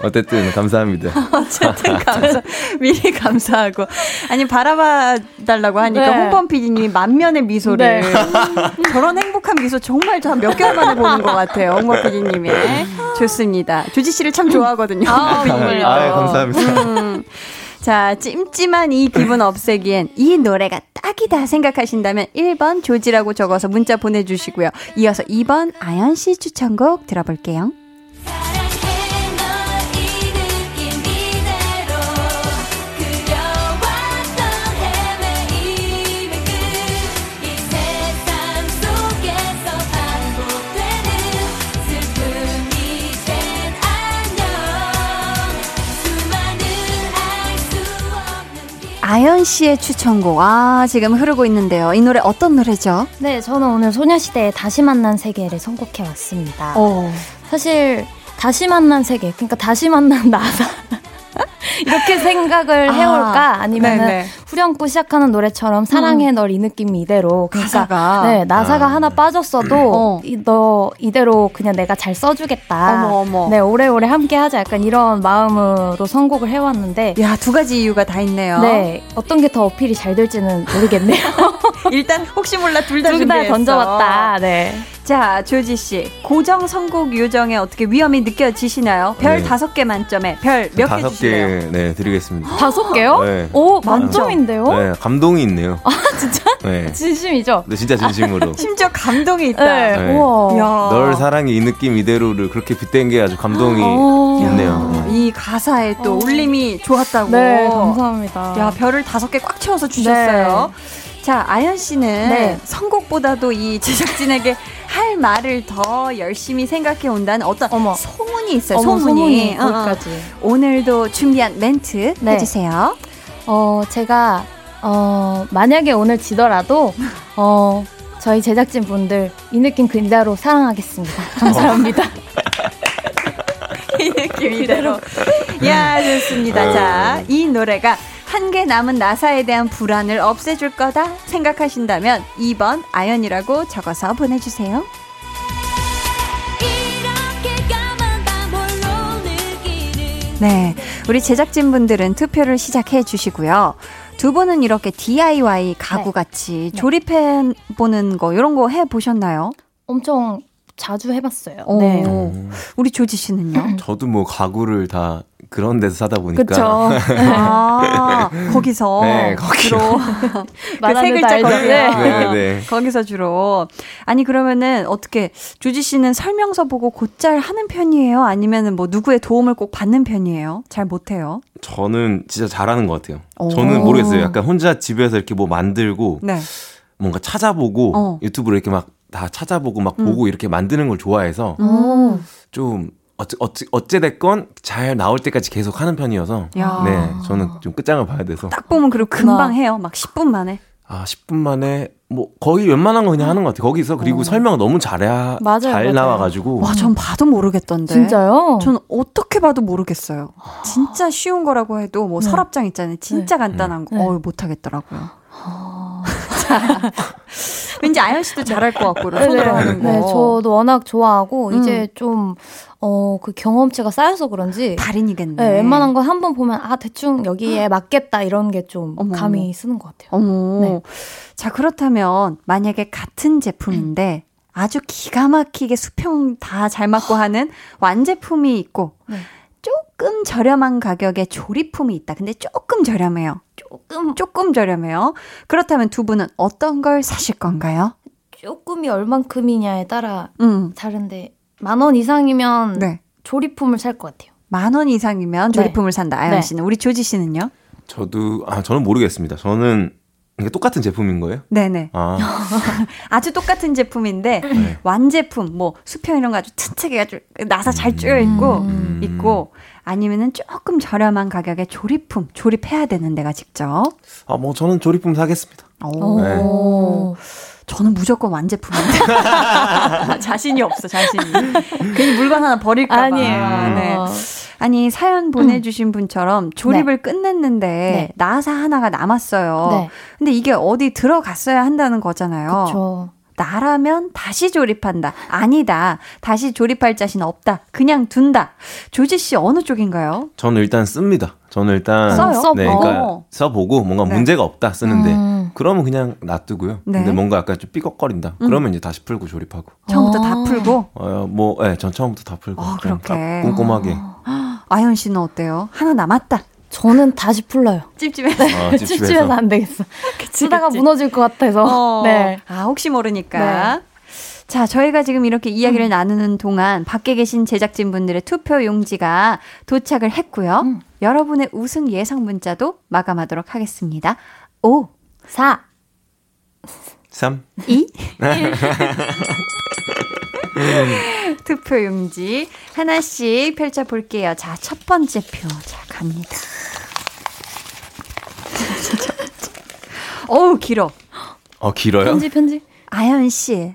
어쨌든 감사합니다. 어쨌든 감사 미리 감사하고 아니 바라봐 달라고 하니까 네. 홍범 PD님이 만면의 미소를 네. 저런 행복한 미소 정말 저 한 몇 개월 만에 보는 것 같아요. 홍범 PD님이 좋습니다. 조지 씨를 참 좋아하거든요. 아, 정말요. 아, 감사합니다. 음. 자, 찜찜한 이 기분 없애기엔 이 노래가 딱이다 생각하신다면 1번 조지라고 적어서 문자 보내주시고요. 이어서 2번 아연 씨 추천곡 들어볼게요. 아연 씨의 추천곡. 아, 지금 흐르고 있는데요. 이 노래 어떤 노래죠? 네, 저는 오늘 소녀시대의 다시 만난 세계를 선곡해 왔습니다. 오. 사실 다시 만난 세계, 그러니까 다시 만난 나사. 이렇게 생각을 아, 해올까? 아니면 후렴구 시작하는 노래처럼 사랑해 음. 널이 느낌이 이대로. 그러니까 가사가. 네, 나사가 아. 하나 빠졌어도 어. 이, 너 이대로 그냥 내가 잘 써주겠다. 어머, 어머. 네, 오래오래 함께하자. 약간 이런 마음으로 선곡을 해왔는데. 야, 두 가지 이유가 다 있네요. 네, 어떤 게 더 어필이 잘 될지는 모르겠네요. 일단 혹시 몰라 둘다 던져봤다. 네. 자, 조지 씨. 고정 선곡 요정에 어떻게 위험이 느껴지시나요? 별 네. 다섯 개 만점에 별 몇개 주실래요? 개, 네, 드리겠습니다. 다섯 개요? 네. 오, 만점인데요? 네, 감동이 있네요. 아, 진짜? 네. 진심이죠? 네, 진짜 진심으로. 심지어 감동이 있다. 네. 네. 우와. 널 사랑이 이 느낌 이대로를 그렇게 빗댄 게 아주 감동이 오. 있네요. 네. 이 가사에 또 오. 울림이 좋았다고. 네, 감사합니다. 야, 별을 다섯 개 꽉 채워서 주셨어요. 네. 자, 아연 씨는 네. 선곡보다도 이 제작진에게 할 말을 더 열심히 생각해 온다는 어떤 어머. 소문이 있어요. 어머, 소문이. 소문이 어, 어. 오늘도 준비한 멘트 네. 해주세요. 어, 제가 어, 만약에 오늘 지더라도 어, 저희 제작진 분들 이 느낌 그대로 사랑하겠습니다. 감사합니다. 이 느낌 이대로. 야, 좋습니다. 자, 이 노래가 한 개 남은 나사에 대한 불안을 없애줄 거다 생각하신다면 2번 아연이라고 적어서 보내주세요. 네. 우리 제작진분들은 투표를 시작해 주시고요. 두 분은 이렇게 DIY 가구 네. 같이 네. 조립해 보는 거, 이런 거 해 보셨나요? 엄청 자주 해봤어요. 네. 우리 조지 씨는요? 저도 뭐 가구를 다 그런 데서 사다 보니까. 그쵸. 아, 거기서. 네, 거기로. 그세 글자 거기. 네, 네, 네. 거기서 주로. 아니, 그러면은 어떻게, 조지 씨는 설명서 보고 곧잘 하는 편이에요? 아니면은 뭐 누구의 도움을 꼭 받는 편이에요? 잘 못해요? 저는 진짜 잘하는 것 같아요. 오. 저는 모르겠어요. 약간 혼자 집에서 이렇게 뭐 만들고. 네. 뭔가 찾아보고 어. 유튜브로 이렇게 막 다 찾아보고 막 음. 보고 이렇게 만드는 걸 좋아해서 음. 좀 어찌, 어찌, 어찌됐건 잘 나올 때까지 계속 하는 편이어서. 야. 네, 저는 좀 끝장을 봐야 돼서. 딱 보면 그리고 금방 해요. 막 10분 만에. 아, 10분 만에 뭐 거의 웬만한 거 그냥 하는 것 같아요. 거기서 그리고 어. 설명 너무 잘해 맞아요, 잘 맞아요. 나와가지고. 와, 전 봐도 모르겠던데. 진짜요? 전 어떻게 봐도 모르겠어요. 진짜 쉬운 거라고 해도 뭐 네. 서랍장 있잖아요. 진짜 네. 간단한 거. 네. 어, 못 하겠더라고요. 왠지 아연 씨도 잘할 것 같고, 손으로 네, 하는 거. 네, 저도 워낙 좋아하고, 음. 이제 좀, 어, 그 경험치가 쌓여서 그런지. 달인이겠네. 네, 웬만한 거 한 번 보면, 아, 대충 여기에 맞겠다, 이런 게 좀 감이 쓰는 것 같아요. 어머. 네. 자, 그렇다면, 만약에 같은 제품인데, 아주 기가 막히게 수평 다 잘 맞고 하는 완제품이 있고, 네. 조금 저렴한 가격에 조리품이 있다. 근데 조금 저렴해요. 조금 조금 저렴해요. 그렇다면 두 분은 어떤 걸 사실 건가요? 조금이 얼만큼이냐에 따라 음. 다른데 만 원 이상이면 네. 조리품을 살 것 같아요. 만 원 이상이면 네. 조리품을 네. 산다. 아연 네. 씨는 우리 조지 씨는요? 저도 아 저는 모르겠습니다. 저는 이게 똑같은 제품인 거예요? 네네. 아. 아주 똑같은 제품인데 네. 완제품 뭐 수평 이런 거 아주 튼튼하게 아주 나사 잘 쪼여 있고 음. 있고 아니면은 조금 저렴한 가격에 조립품 조립해야 되는 데가 직접. 아 뭐 저는 조립품 사겠습니다. 오. 네. 저는 무조건 완제품인데 자신이 없어 자신이. 괜히 물건 하나 버릴까 봐. 아니에요. 네. 아니 사연 보내주신 분처럼 조립을 네. 끝냈는데 네. 나사 하나가 남았어요. 네. 근데 이게 어디 들어갔어야 한다는 거잖아요. 그쵸. 나라면 다시 조립한다. 아니다. 다시 조립할 자신 없다. 그냥 둔다. 조지 씨 어느 쪽인가요? 저는 일단 씁니다. 저는 일단 써요? 네, 그러니까 어. 써보고 뭔가 네. 문제가 없다 쓰는데 음. 그러면 그냥 놔두고요. 네. 근데 뭔가 약간 좀 삐걱거린다. 음. 그러면 이제 다시 풀고 조립하고. 처음부터 다 어. 풀고? 어, 뭐, 예, 네, 전 처음부터 다 풀고. 어, 그렇게. 꼼꼼하게. 아현 씨는 어때요? 하나 남았다. 저는 다시 풀러요. 찝찝해서. 어, 찝찝해서 안 되겠어. 그치, 쓰다가 그치. 무너질 것 같아서. 어. 네. 아, 혹시 모르니까. 네. 자, 저희가 지금 이렇게 이야기를 음. 나누는 동안 밖에 계신 제작진분들의 투표 용지가 도착을 했고요. 음. 여러분의 우승 예상 문자도 마감하도록 하겠습니다. 5, 4, 3, 2, 1. 투표 용지 하나씩 펼쳐 볼게요. 자, 첫 번째 표. 자, 갑니다. 어우, 길어. 어, 길어요? 편지, 편지. 아연 씨.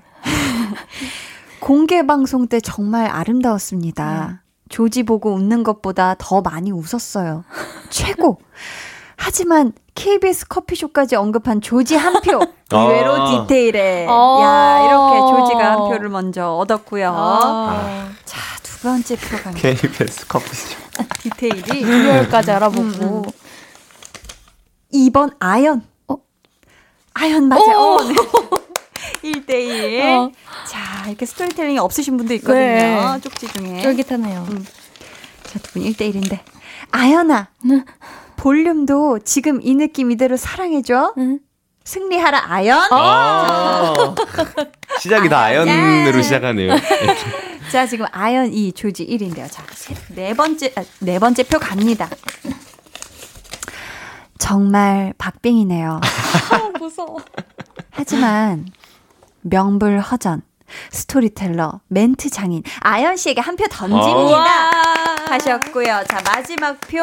공개 방송 때 정말 아름다웠습니다. 조지 보고 웃는 것보다 더 많이 웃었어요. 최고! 하지만 KBS 커피숍까지 언급한 조지 한 표. 의외로 아. 디테일에. 아. 야, 이렇게 조지가 한 표를 먼저 얻었고요. 아. 자, 두 번째 표가. KBS 커피숍. 디테일이. 유열까지 알아보고. 음, 음. 2번 아연. 어? 아연 맞아요. 어, 네. 1대1. 어. 자, 이렇게 스토리텔링이 없으신 분도 있거든요. 네. 쪽지 중에. 쫄깃하네요. 음. 자, 두 분 1대1인데. 아연아. 네. 볼륨도 지금 이 느낌 이대로 사랑해줘. 응. 승리하라 아연. 아~ 시작이 다 아연으로 시작하네요. 자, 지금 아연 2, 조지 1인데요. 자, 네 번째, 아, 네 번째 표 갑니다. 정말 박빙이네요. 무서워. 하지만 명불허전 스토리텔러 멘트 장인 아연 씨에게 한 표 던집니다. 하셨고요. 자 마지막 표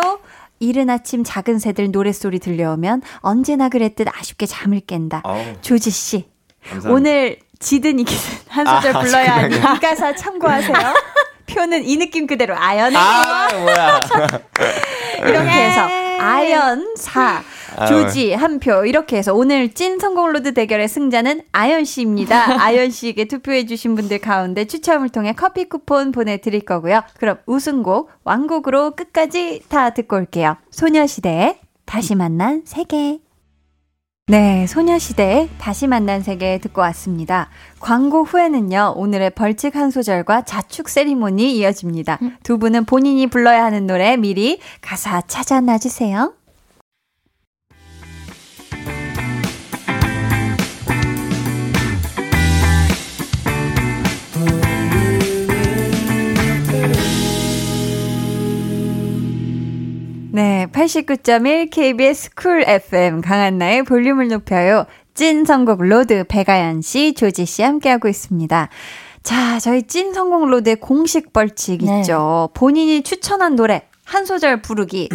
이른 아침 작은 새들 노랫소리 들려오면 언제나 그랬듯 아쉽게 잠을 깬다. 아우. 조지 씨. 감사합니다. 오늘 지든 이기든 한 소절 아, 불러야 하니 이 가사 참고하세요. 표는 이 느낌 그대로 아연에게. 아, 뭐야. 이렇게 해서 아연 4, 조지 한 표. 이렇게 해서 오늘 찐 성공로드 대결의 승자는 아연 씨입니다. 아연 씨에게 투표해 주신 분들 가운데 추첨을 통해 커피 쿠폰 보내드릴 거고요. 그럼 우승곡 왕곡으로 끝까지 다 듣고 올게요. 소녀시대 다시 만난 세계. 네, 소녀시대의 다시 만난 세계 듣고 왔습니다. 광고 후에는요, 오늘의 벌칙 한 소절과 자축 세리머니 이어집니다. 음. 두 분은 본인이 불러야 하는 노래 미리 가사 찾아 놔 주세요. 네, 89.1 KBS 쿨 FM 강한나의 볼륨을 높여요. 찐 선곡 로드 백아연 씨, 조지 씨 함께하고 있습니다. 자, 저희 찐 선곡 로드의 공식 벌칙 네. 있죠. 본인이 추천한 노래 한 소절 부르기.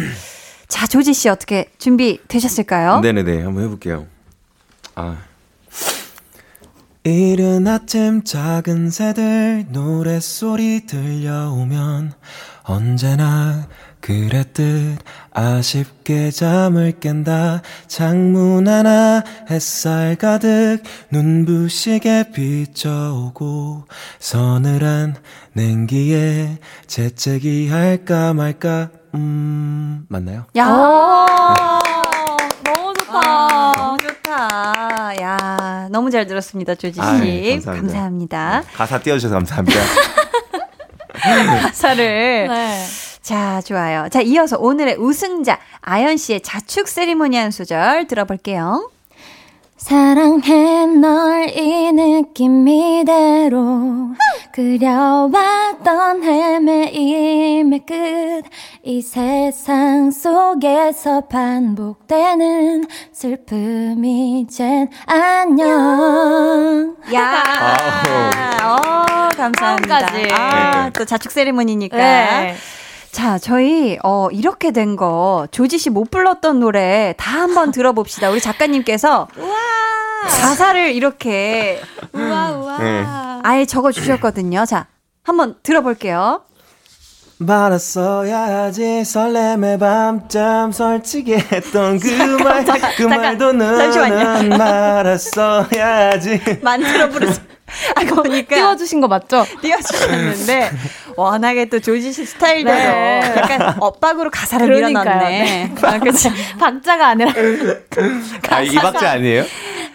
자, 조지 씨 어떻게 준비 되셨을까요? 네네네, 한번 해볼게요. 아. 이른 아침 작은 새들 노랫소리 들려오면 언제나 그랬듯 아쉽게 잠을 깬다. 창문 하나 햇살 가득 눈부시게 비춰오고 서늘한 냉기에 재채기 할까 말까 음 맞나요? 야. 너무 좋다. 아, 너무 좋다. 야 너무 잘 들었습니다 조지 씨. 아, 네, 감사합니다. 감사합니다. 가사 띄워주셔서 감사합니다. 가사를. 네. 자, 좋아요. 자, 이어서 오늘의 우승자 아연 씨의 자축 세리머니 한 소절 들어볼게요. 사랑해 널 이 느낌 이대로 그려왔던 헤매임의 끝. 이 세상 속에서 반복되는 슬픔이 이젠 안녕. 야. 어, 감사합니다. 아, 또 자축 세리머니니까. 네. 자, 저희 어 이렇게 된 거 조지 씨 못 불렀던 노래 다 한번 들어봅시다. 우리 작가님께서 우와. 가사를 이렇게 우와 우와 네. 아예 적어 주셨거든요. 자, 한번 들어볼게요. 말았어야지 설렘의 밤잠 설치게 했던 그말그 말도 너는 말았어야지 만들어 부르지 아, 그러니까. 띄워주신 거 맞죠? 띄워주셨는데, 워낙에 또 조지 씨 스타일대로 네. 약간 엇박으로 가사를 밀어넣네. 네. 아, 그치. 박자가 아니라. 아, 이 박자 아니에요?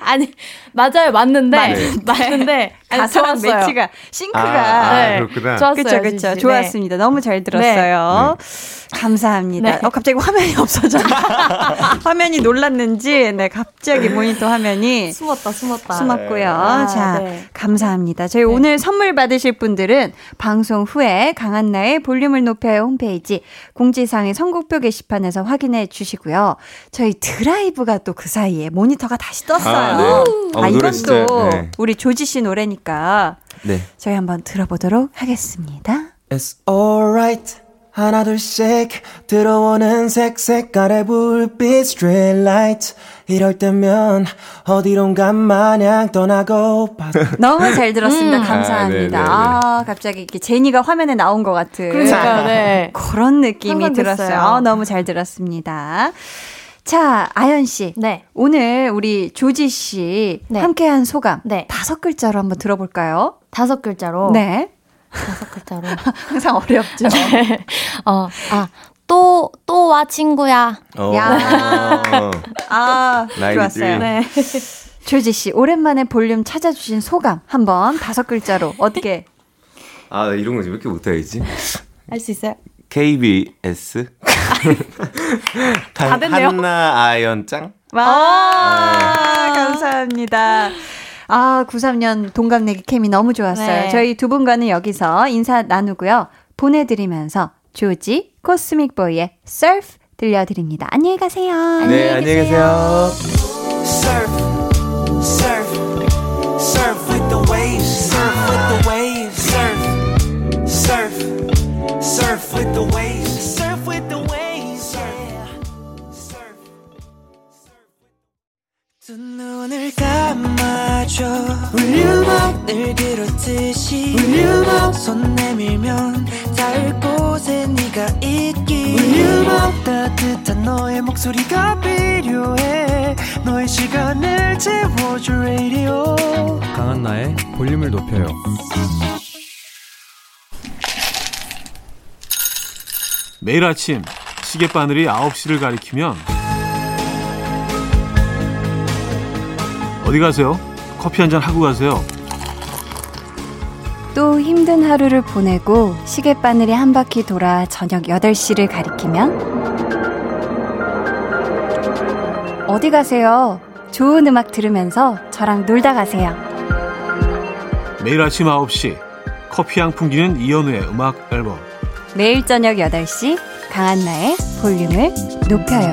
아니, 맞아요. 맞는데. 네. 맞는데. 가사랑 매치가, sync가. 아, 아, 네. 그렇구나. 좋았어요. 그쵸, 그쵸. 좋았습니다. 너무 잘 들었어요. 네. 감사합니다. 네. 어, 갑자기 화면이 없어져. 화면이 놀랐는지, 네, 갑자기 모니터 화면이. 숨었다, 숨었다. 숨었고요. 아, 자, 네. 감사합니다. 저희 네. 오늘 선물 받으실 분들은 방송 후에 강한나의 볼륨을 높여요 홈페이지 공지사항의 선곡표 게시판에서 확인해 주시고요. 저희 드라이브가 또 그 사이에 모니터가 다시 떴어요. 아, 네. 아, 아 이건 또 네. 우리 조지 씨 노래니까. 네. 저희 한번 들어보도록 하겠습니다. It's alright. 하나 둘씩 들어오는 색 색깔의 불빛 straight light 이럴 때면 어디론가 마냥 떠나고 너무 잘 들었습니다. 음. 감사합니다. 아, 아, 갑자기 이렇게 제니가 화면에 나온 것 같은 그러니까, 네. 그런 느낌이 들었어요. 아, 너무 잘 들었습니다. 자, 아연 씨. 네. 오늘 우리 조지 씨 네. 함께한 소감 네. 다섯 글자로 한번 들어볼까요? 다섯 글자로. 네. 다섯 글자로. 항상 어렵죠. 네. 어, 아, 또, 또 와, 친구야. 어. 야. 아, 좋았어요. 네. 조지 씨, 오랜만에 볼륨 찾아주신 소감 한번 다섯 글자로 어떻게? 아, 이런 거 왜 이렇게 못해야지? 할 수 있어요? KBS. 다 됐네요. 한나 아연짱. 와, 아, 감사합니다. 아, 93년 동갑내기 캠이 너무 좋았어요. 네. 저희 두 분과는 여기서 인사 나누고요. 보내드리면서 조지 코스믹 보이의 surf 들려드립니다. 안녕히 가세요. 네, 안녕히 계세요. surf, surf, surf with the waves, surf with the waves, surf, surf, surf with the waves. 눈을 감아줘. 울륨업 늘 그렇듯이 울륨업 손 내밀면 닿을 곳에 네가 있기. 울륨업 따뜻한 너의 목소리가 필요해. 너의 시간을 채워줘 radio. 강한나의 볼륨을 높여요. 매일 아침 시계바늘이 9시를 가리키면 어디 가세요? 커피 한 잔 하고 가세요. 또 힘든 하루를 보내고 시계바늘이 한 바퀴 돌아 저녁 8시를 가리키면 어디 가세요? 좋은 음악 들으면서 저랑 놀다 가세요. 매일 아침 9시 커피향 풍기는 이현우의 음악 앨범 매일 저녁 8시 강한나의 볼륨을 높여요.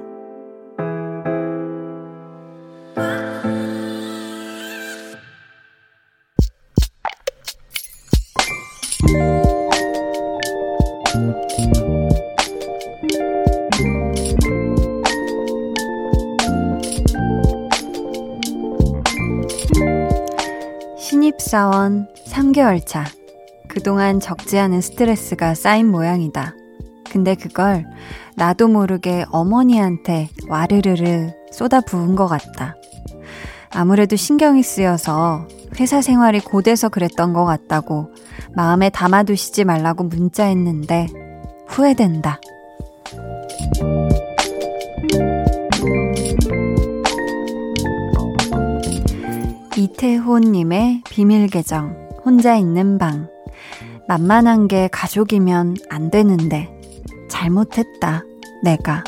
신입사원 3개월 차. 그동안 적지 않은 스트레스가 쌓인 모양이다. 근데 그걸 나도 모르게 어머니한테 와르르르 쏟아 부은 것 같다. 아무래도 신경이 쓰여서 회사 생활이 고돼서 그랬던 것 같다고 마음에 담아두시지 말라고 문자했는데 후회된다. 이태호님의 비밀계정, 혼자 있는 방. 만만한 게 가족이면 안 되는데, 잘못했다, 내가.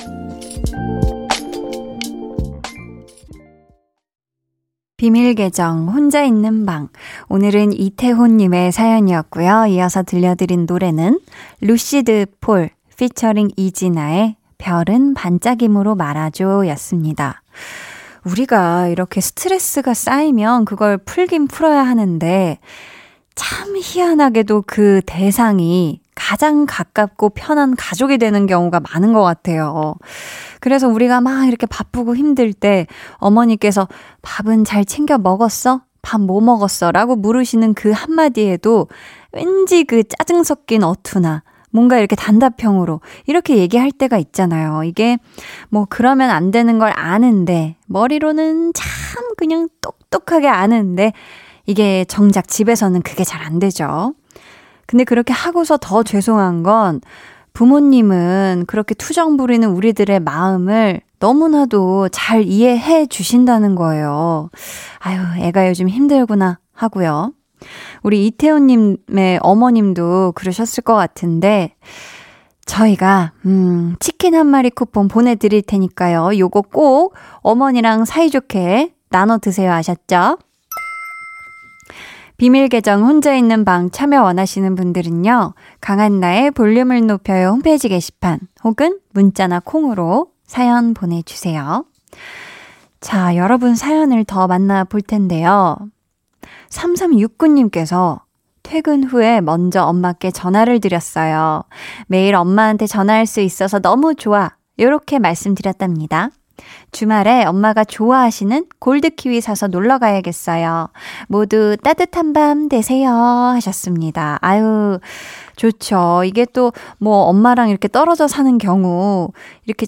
비밀 계정 혼자 있는 방. 오늘은 이태호님의 사연이었고요. 이어서 들려드린 노래는 루시드 폴 피처링 이진아의 별은 반짝임으로 말아줘 였습니다. 우리가 이렇게 스트레스가 쌓이면 그걸 풀긴 풀어야 하는데 참 희한하게도 그 대상이 가장 가깝고 편한 가족이 되는 경우가 많은 것 같아요. 그래서 우리가 막 이렇게 바쁘고 힘들 때 어머니께서 밥은 잘 챙겨 먹었어? 밥 뭐 먹었어? 라고 물으시는 그 한마디에도 왠지 그 짜증 섞인 어투나 뭔가 이렇게 단답형으로 이렇게 얘기할 때가 있잖아요. 이게 뭐 그러면 안 되는 걸 아는데 머리로는 참 그냥 똑똑하게 아는데 이게 정작 집에서는 그게 잘 안 되죠. 근데 그렇게 하고서 더 죄송한 건 부모님은 그렇게 투정 부리는 우리들의 마음을 너무나도 잘 이해해 주신다는 거예요. 아유, 애가 요즘 힘들구나 하고요. 우리 이태원님의 어머님도 그러셨을 것 같은데, 저희가, 음, 치킨 한 마리 쿠폰 보내드릴 테니까요. 요거 꼭 어머니랑 사이좋게 나눠 드세요. 아셨죠? 비밀 계정 혼자 있는 방 참여 원하시는 분들은요. 강한나의 볼륨을 높여요 홈페이지 게시판 혹은 문자나 콩으로 사연 보내주세요. 자, 여러분 사연을 더 만나볼 텐데요. 3369님께서 퇴근 후에 먼저 엄마께 전화를 드렸어요. 매일 엄마한테 전화할 수 있어서 너무 좋아. 이렇게 말씀드렸답니다. 주말에 엄마가 좋아하시는 골드키위 사서 놀러 가야겠어요. 모두 따뜻한 밤 되세요. 하셨습니다. 아유, 좋죠. 이게 또 뭐 엄마랑 이렇게 떨어져 사는 경우, 이렇게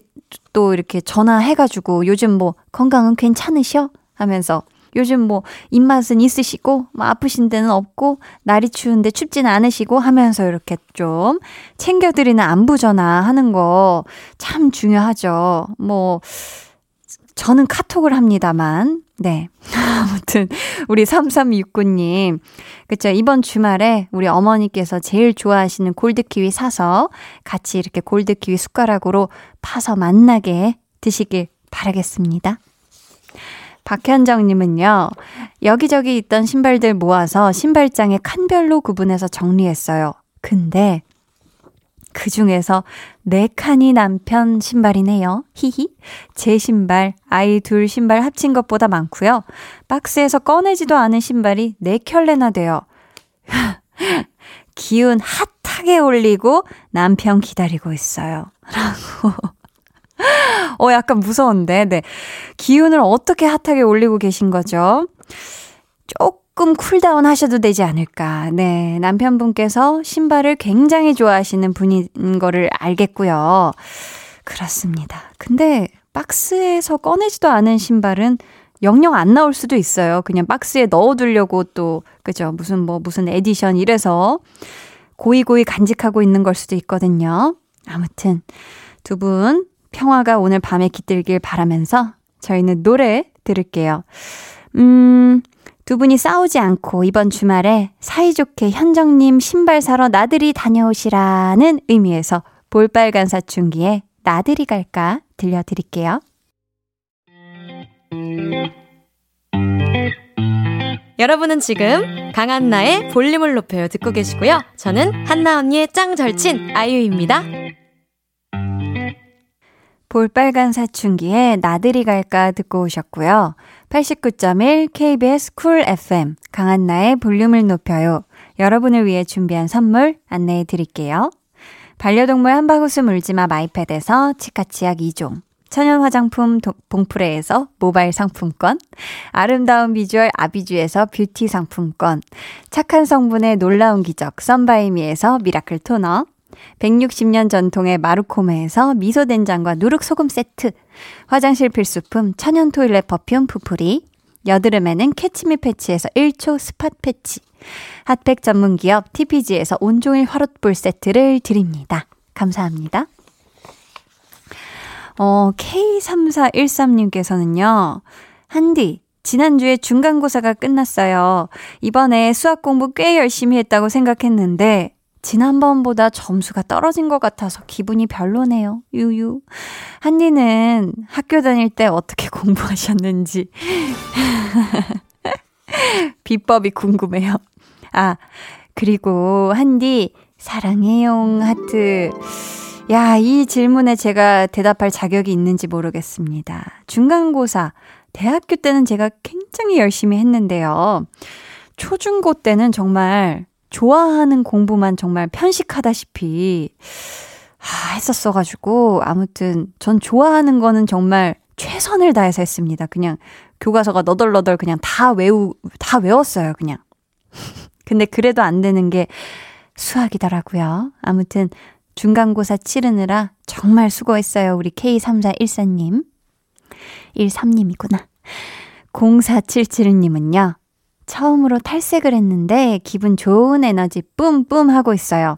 또 이렇게 전화해가지고 요즘 뭐 건강은 괜찮으셔? 하면서 요즘 뭐 입맛은 있으시고 뭐 아프신 데는 없고 날이 추운데 춥진 않으시고 하면서 이렇게 좀 챙겨드리는 안부 전화 하는 거 참 중요하죠. 뭐 저는 카톡을 합니다만 네. 아무튼 우리 3369님 그쵸 이번 주말에 우리 어머니께서 제일 좋아하시는 골드키위 사서 같이 이렇게 골드키위 숟가락으로 파서 만나게 드시길 바라겠습니다. 박현정님은요, 여기저기 있던 신발들 모아서 신발장에 칸별로 구분해서 정리했어요. 근데 그 중에서 네 칸이 남편 신발이네요. 히히. 제 신발, 아이 둘 신발 합친 것보다 많고요. 박스에서 꺼내지도 않은 신발이 네 켤레나 돼요. 기운 핫하게 올리고 남편 기다리고 있어요. 라고. 어, 약간 무서운데. 네. 기운을 어떻게 핫하게 올리고 계신 거죠? 조금 cool down 하셔도 되지 않을까. 네. 남편분께서 신발을 굉장히 좋아하시는 분인 거를 알겠고요. 그렇습니다. 근데 박스에서 꺼내지도 않은 신발은 영영 안 나올 수도 있어요. 그냥 박스에 넣어두려고 또, 그죠? 무슨 뭐, 무슨 에디션 이래서 고이고이 간직하고 있는 걸 수도 있거든요. 아무튼 두 분 평화가 오늘 밤에 깃들길 바라면서 저희는 노래 들을게요. 음, 두 분이 싸우지 않고 이번 주말에 사이좋게 현정님 신발 사러 나들이 다녀오시라는 의미에서 볼빨간 사춘기에 나들이 갈까 들려드릴게요. 여러분은 지금 강한나의 볼륨을 높여요 듣고 계시고요. 저는 한나 언니의 짱 절친 아이유입니다. 볼빨간 사춘기의 나들이 갈까 듣고 오셨고요. 89.1 KBS 쿨 FM 강한나의 볼륨을 높여요. 여러분을 위해 준비한 선물 안내해 드릴게요. 반려동물 한바구스 물지마 마이패드에서 치카치약 2종 천연 화장품 봉프레에서 모바일 상품권, 아름다운 비주얼 아비주에서 뷰티 상품권, 착한 성분의 놀라운 기적 썬바이미에서 미라클 토너, 160년 전통의 마루코메에서 미소된장과 누룩소금 세트, 화장실 필수품 천연 toilet perfume 푸풀이, 여드름에는 캐치미 패치에서 1초 spot 패치, 핫팩 전문 기업 TPG에서 온종일 화롯불 세트를 드립니다. 감사합니다. 어, K3413님께서는요, 한디, 지난주에 중간고사가 끝났어요. 이번에 수학 공부 꽤 열심히 했다고 생각했는데, 지난번보다 점수가 떨어진 것 같아서 기분이 별로네요. 유유. 한디는 학교 다닐 때 어떻게 공부하셨는지. 비법이 궁금해요. 아, 그리고 한디, 사랑해용 하트. 야, 이 질문에 제가 대답할 자격이 있는지 모르겠습니다. 중간고사, 대학교 때는 제가 굉장히 열심히 했는데요. 초중고 때는 정말 좋아하는 공부만 정말 편식하다시피 아, 했었어가지고 아무튼 전 좋아하는 거는 정말 최선을 다해서 했습니다. 그냥 교과서가 너덜너덜 그냥 다 외우 다 외웠어요. 그냥. 근데 그래도 안 되는 게 수학이더라고요. 아무튼 중간고사 치르느라 정말 수고했어요. 우리 K3414님. 13님이구나. 0477님은요. 처음으로 탈색을 했는데 기분 좋은 에너지 뿜뿜 하고 있어요.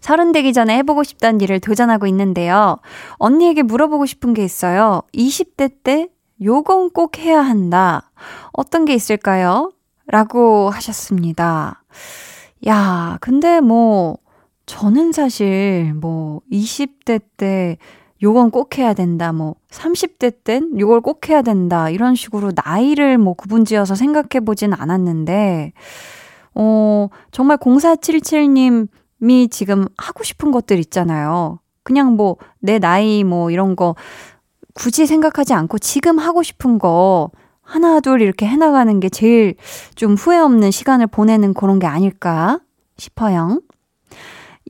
서른 되기 전에 해보고 싶다는 일을 도전하고 있는데요. 언니에게 물어보고 싶은 게 있어요. 20대 때 요건 꼭 해야 한다. 어떤 게 있을까요? 라고 하셨습니다. 야, 근데 뭐, 저는 사실 뭐 20대 때 요건 꼭 해야 된다. 뭐 30대 땐 요걸 꼭 해야 된다. 이런 식으로 나이를 뭐 구분 지어서 생각해 보진 않았는데 어, 정말 0477님이 지금 하고 싶은 것들 있잖아요. 그냥 뭐 내 나이 뭐 이런 거 굳이 생각하지 않고 지금 하고 싶은 거 하나 둘 이렇게 해나가는 게 제일 좀 후회 없는 시간을 보내는 그런 게 아닐까 싶어요.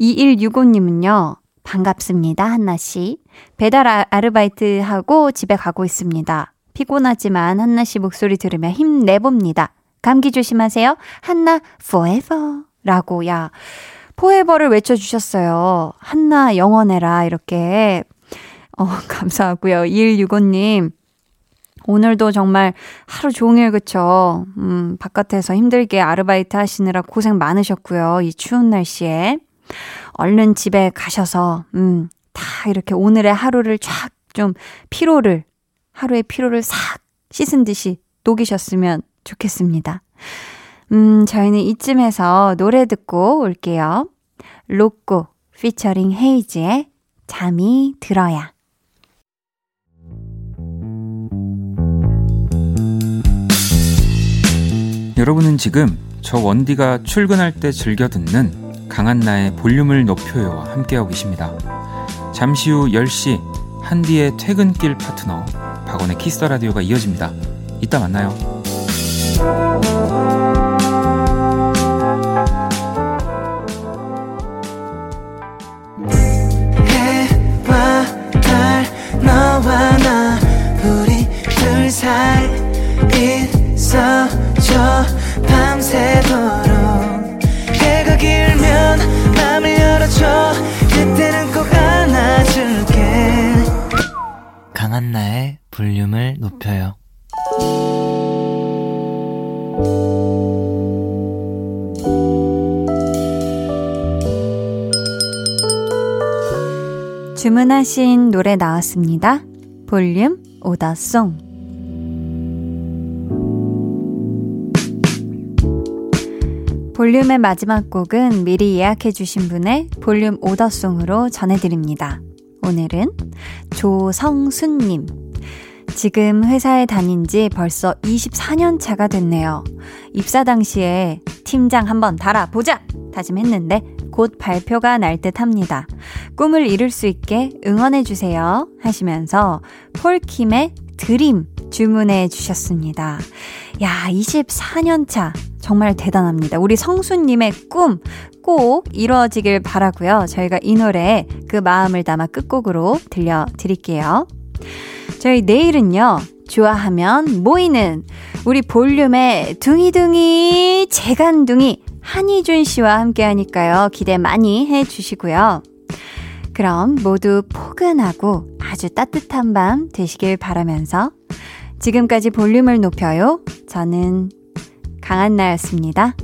2165님은요, 반갑습니다, 한나 씨. 배달 아, 아르바이트 하고 집에 가고 있습니다. 피곤하지만 한나 씨 목소리 들으며 힘내봅니다. 감기 조심하세요. 한나 forever. 라고, 야, 포에버를 외쳐 주셨어요. 한나 영원해라. 이렇게. 어, 감사하고요. 2165님. 오늘도 정말 하루 종일 그쵸. 음, 바깥에서 힘들게 아르바이트 하시느라 고생 많으셨고요. 이 추운 날씨에. 얼른 집에 가셔서, 음, 다 이렇게 오늘의 하루를 쫙 좀 피로를, 하루의 피로를 싹 씻은 듯이 녹이셨으면 좋겠습니다. 음, 저희는 이쯤에서 노래 듣고 올게요. 로꼬 피처링 헤이즈의 잠이 들어야. 여러분은 지금 저 원디가 출근할 때 즐겨 듣는 강한나의 볼륨을 높여요와 함께하고 계십니다. 잠시 후 10시 한디의 퇴근길 파트너 박원의 키스 더 라디오가 이어집니다. 이따 만나요. 주문하신 노래 나왔습니다. 볼륨 오더송. 볼륨의 마지막 곡은 미리 예약해주신 분의 볼륨 오더송으로 전해드립니다. 오늘은 조성순님. 지금 회사에 다닌 지 벌써 24년 차가 됐네요. 입사 당시에 팀장 한번 달아보자! 다짐했는데 곧 발표가 날 듯 합니다. 꿈을 이룰 수 있게 응원해주세요. 하시면서 폴킴의 드림 주문해 주셨습니다. 야, 24년 차. 정말 대단합니다. 우리 성수님의 꿈 꼭 이루어지길 바라고요. 저희가 이 노래 그 마음을 담아 끝곡으로 들려드릴게요. 저희 내일은요. 좋아하면 모이는 우리 볼륨의 둥이둥이 재간둥이 한희준 씨와 함께 하니까요. 기대 많이 해 주시고요. 그럼 모두 포근하고 아주 따뜻한 밤 되시길 바라면서 지금까지 볼륨을 높여요. 저는 강한나였습니다.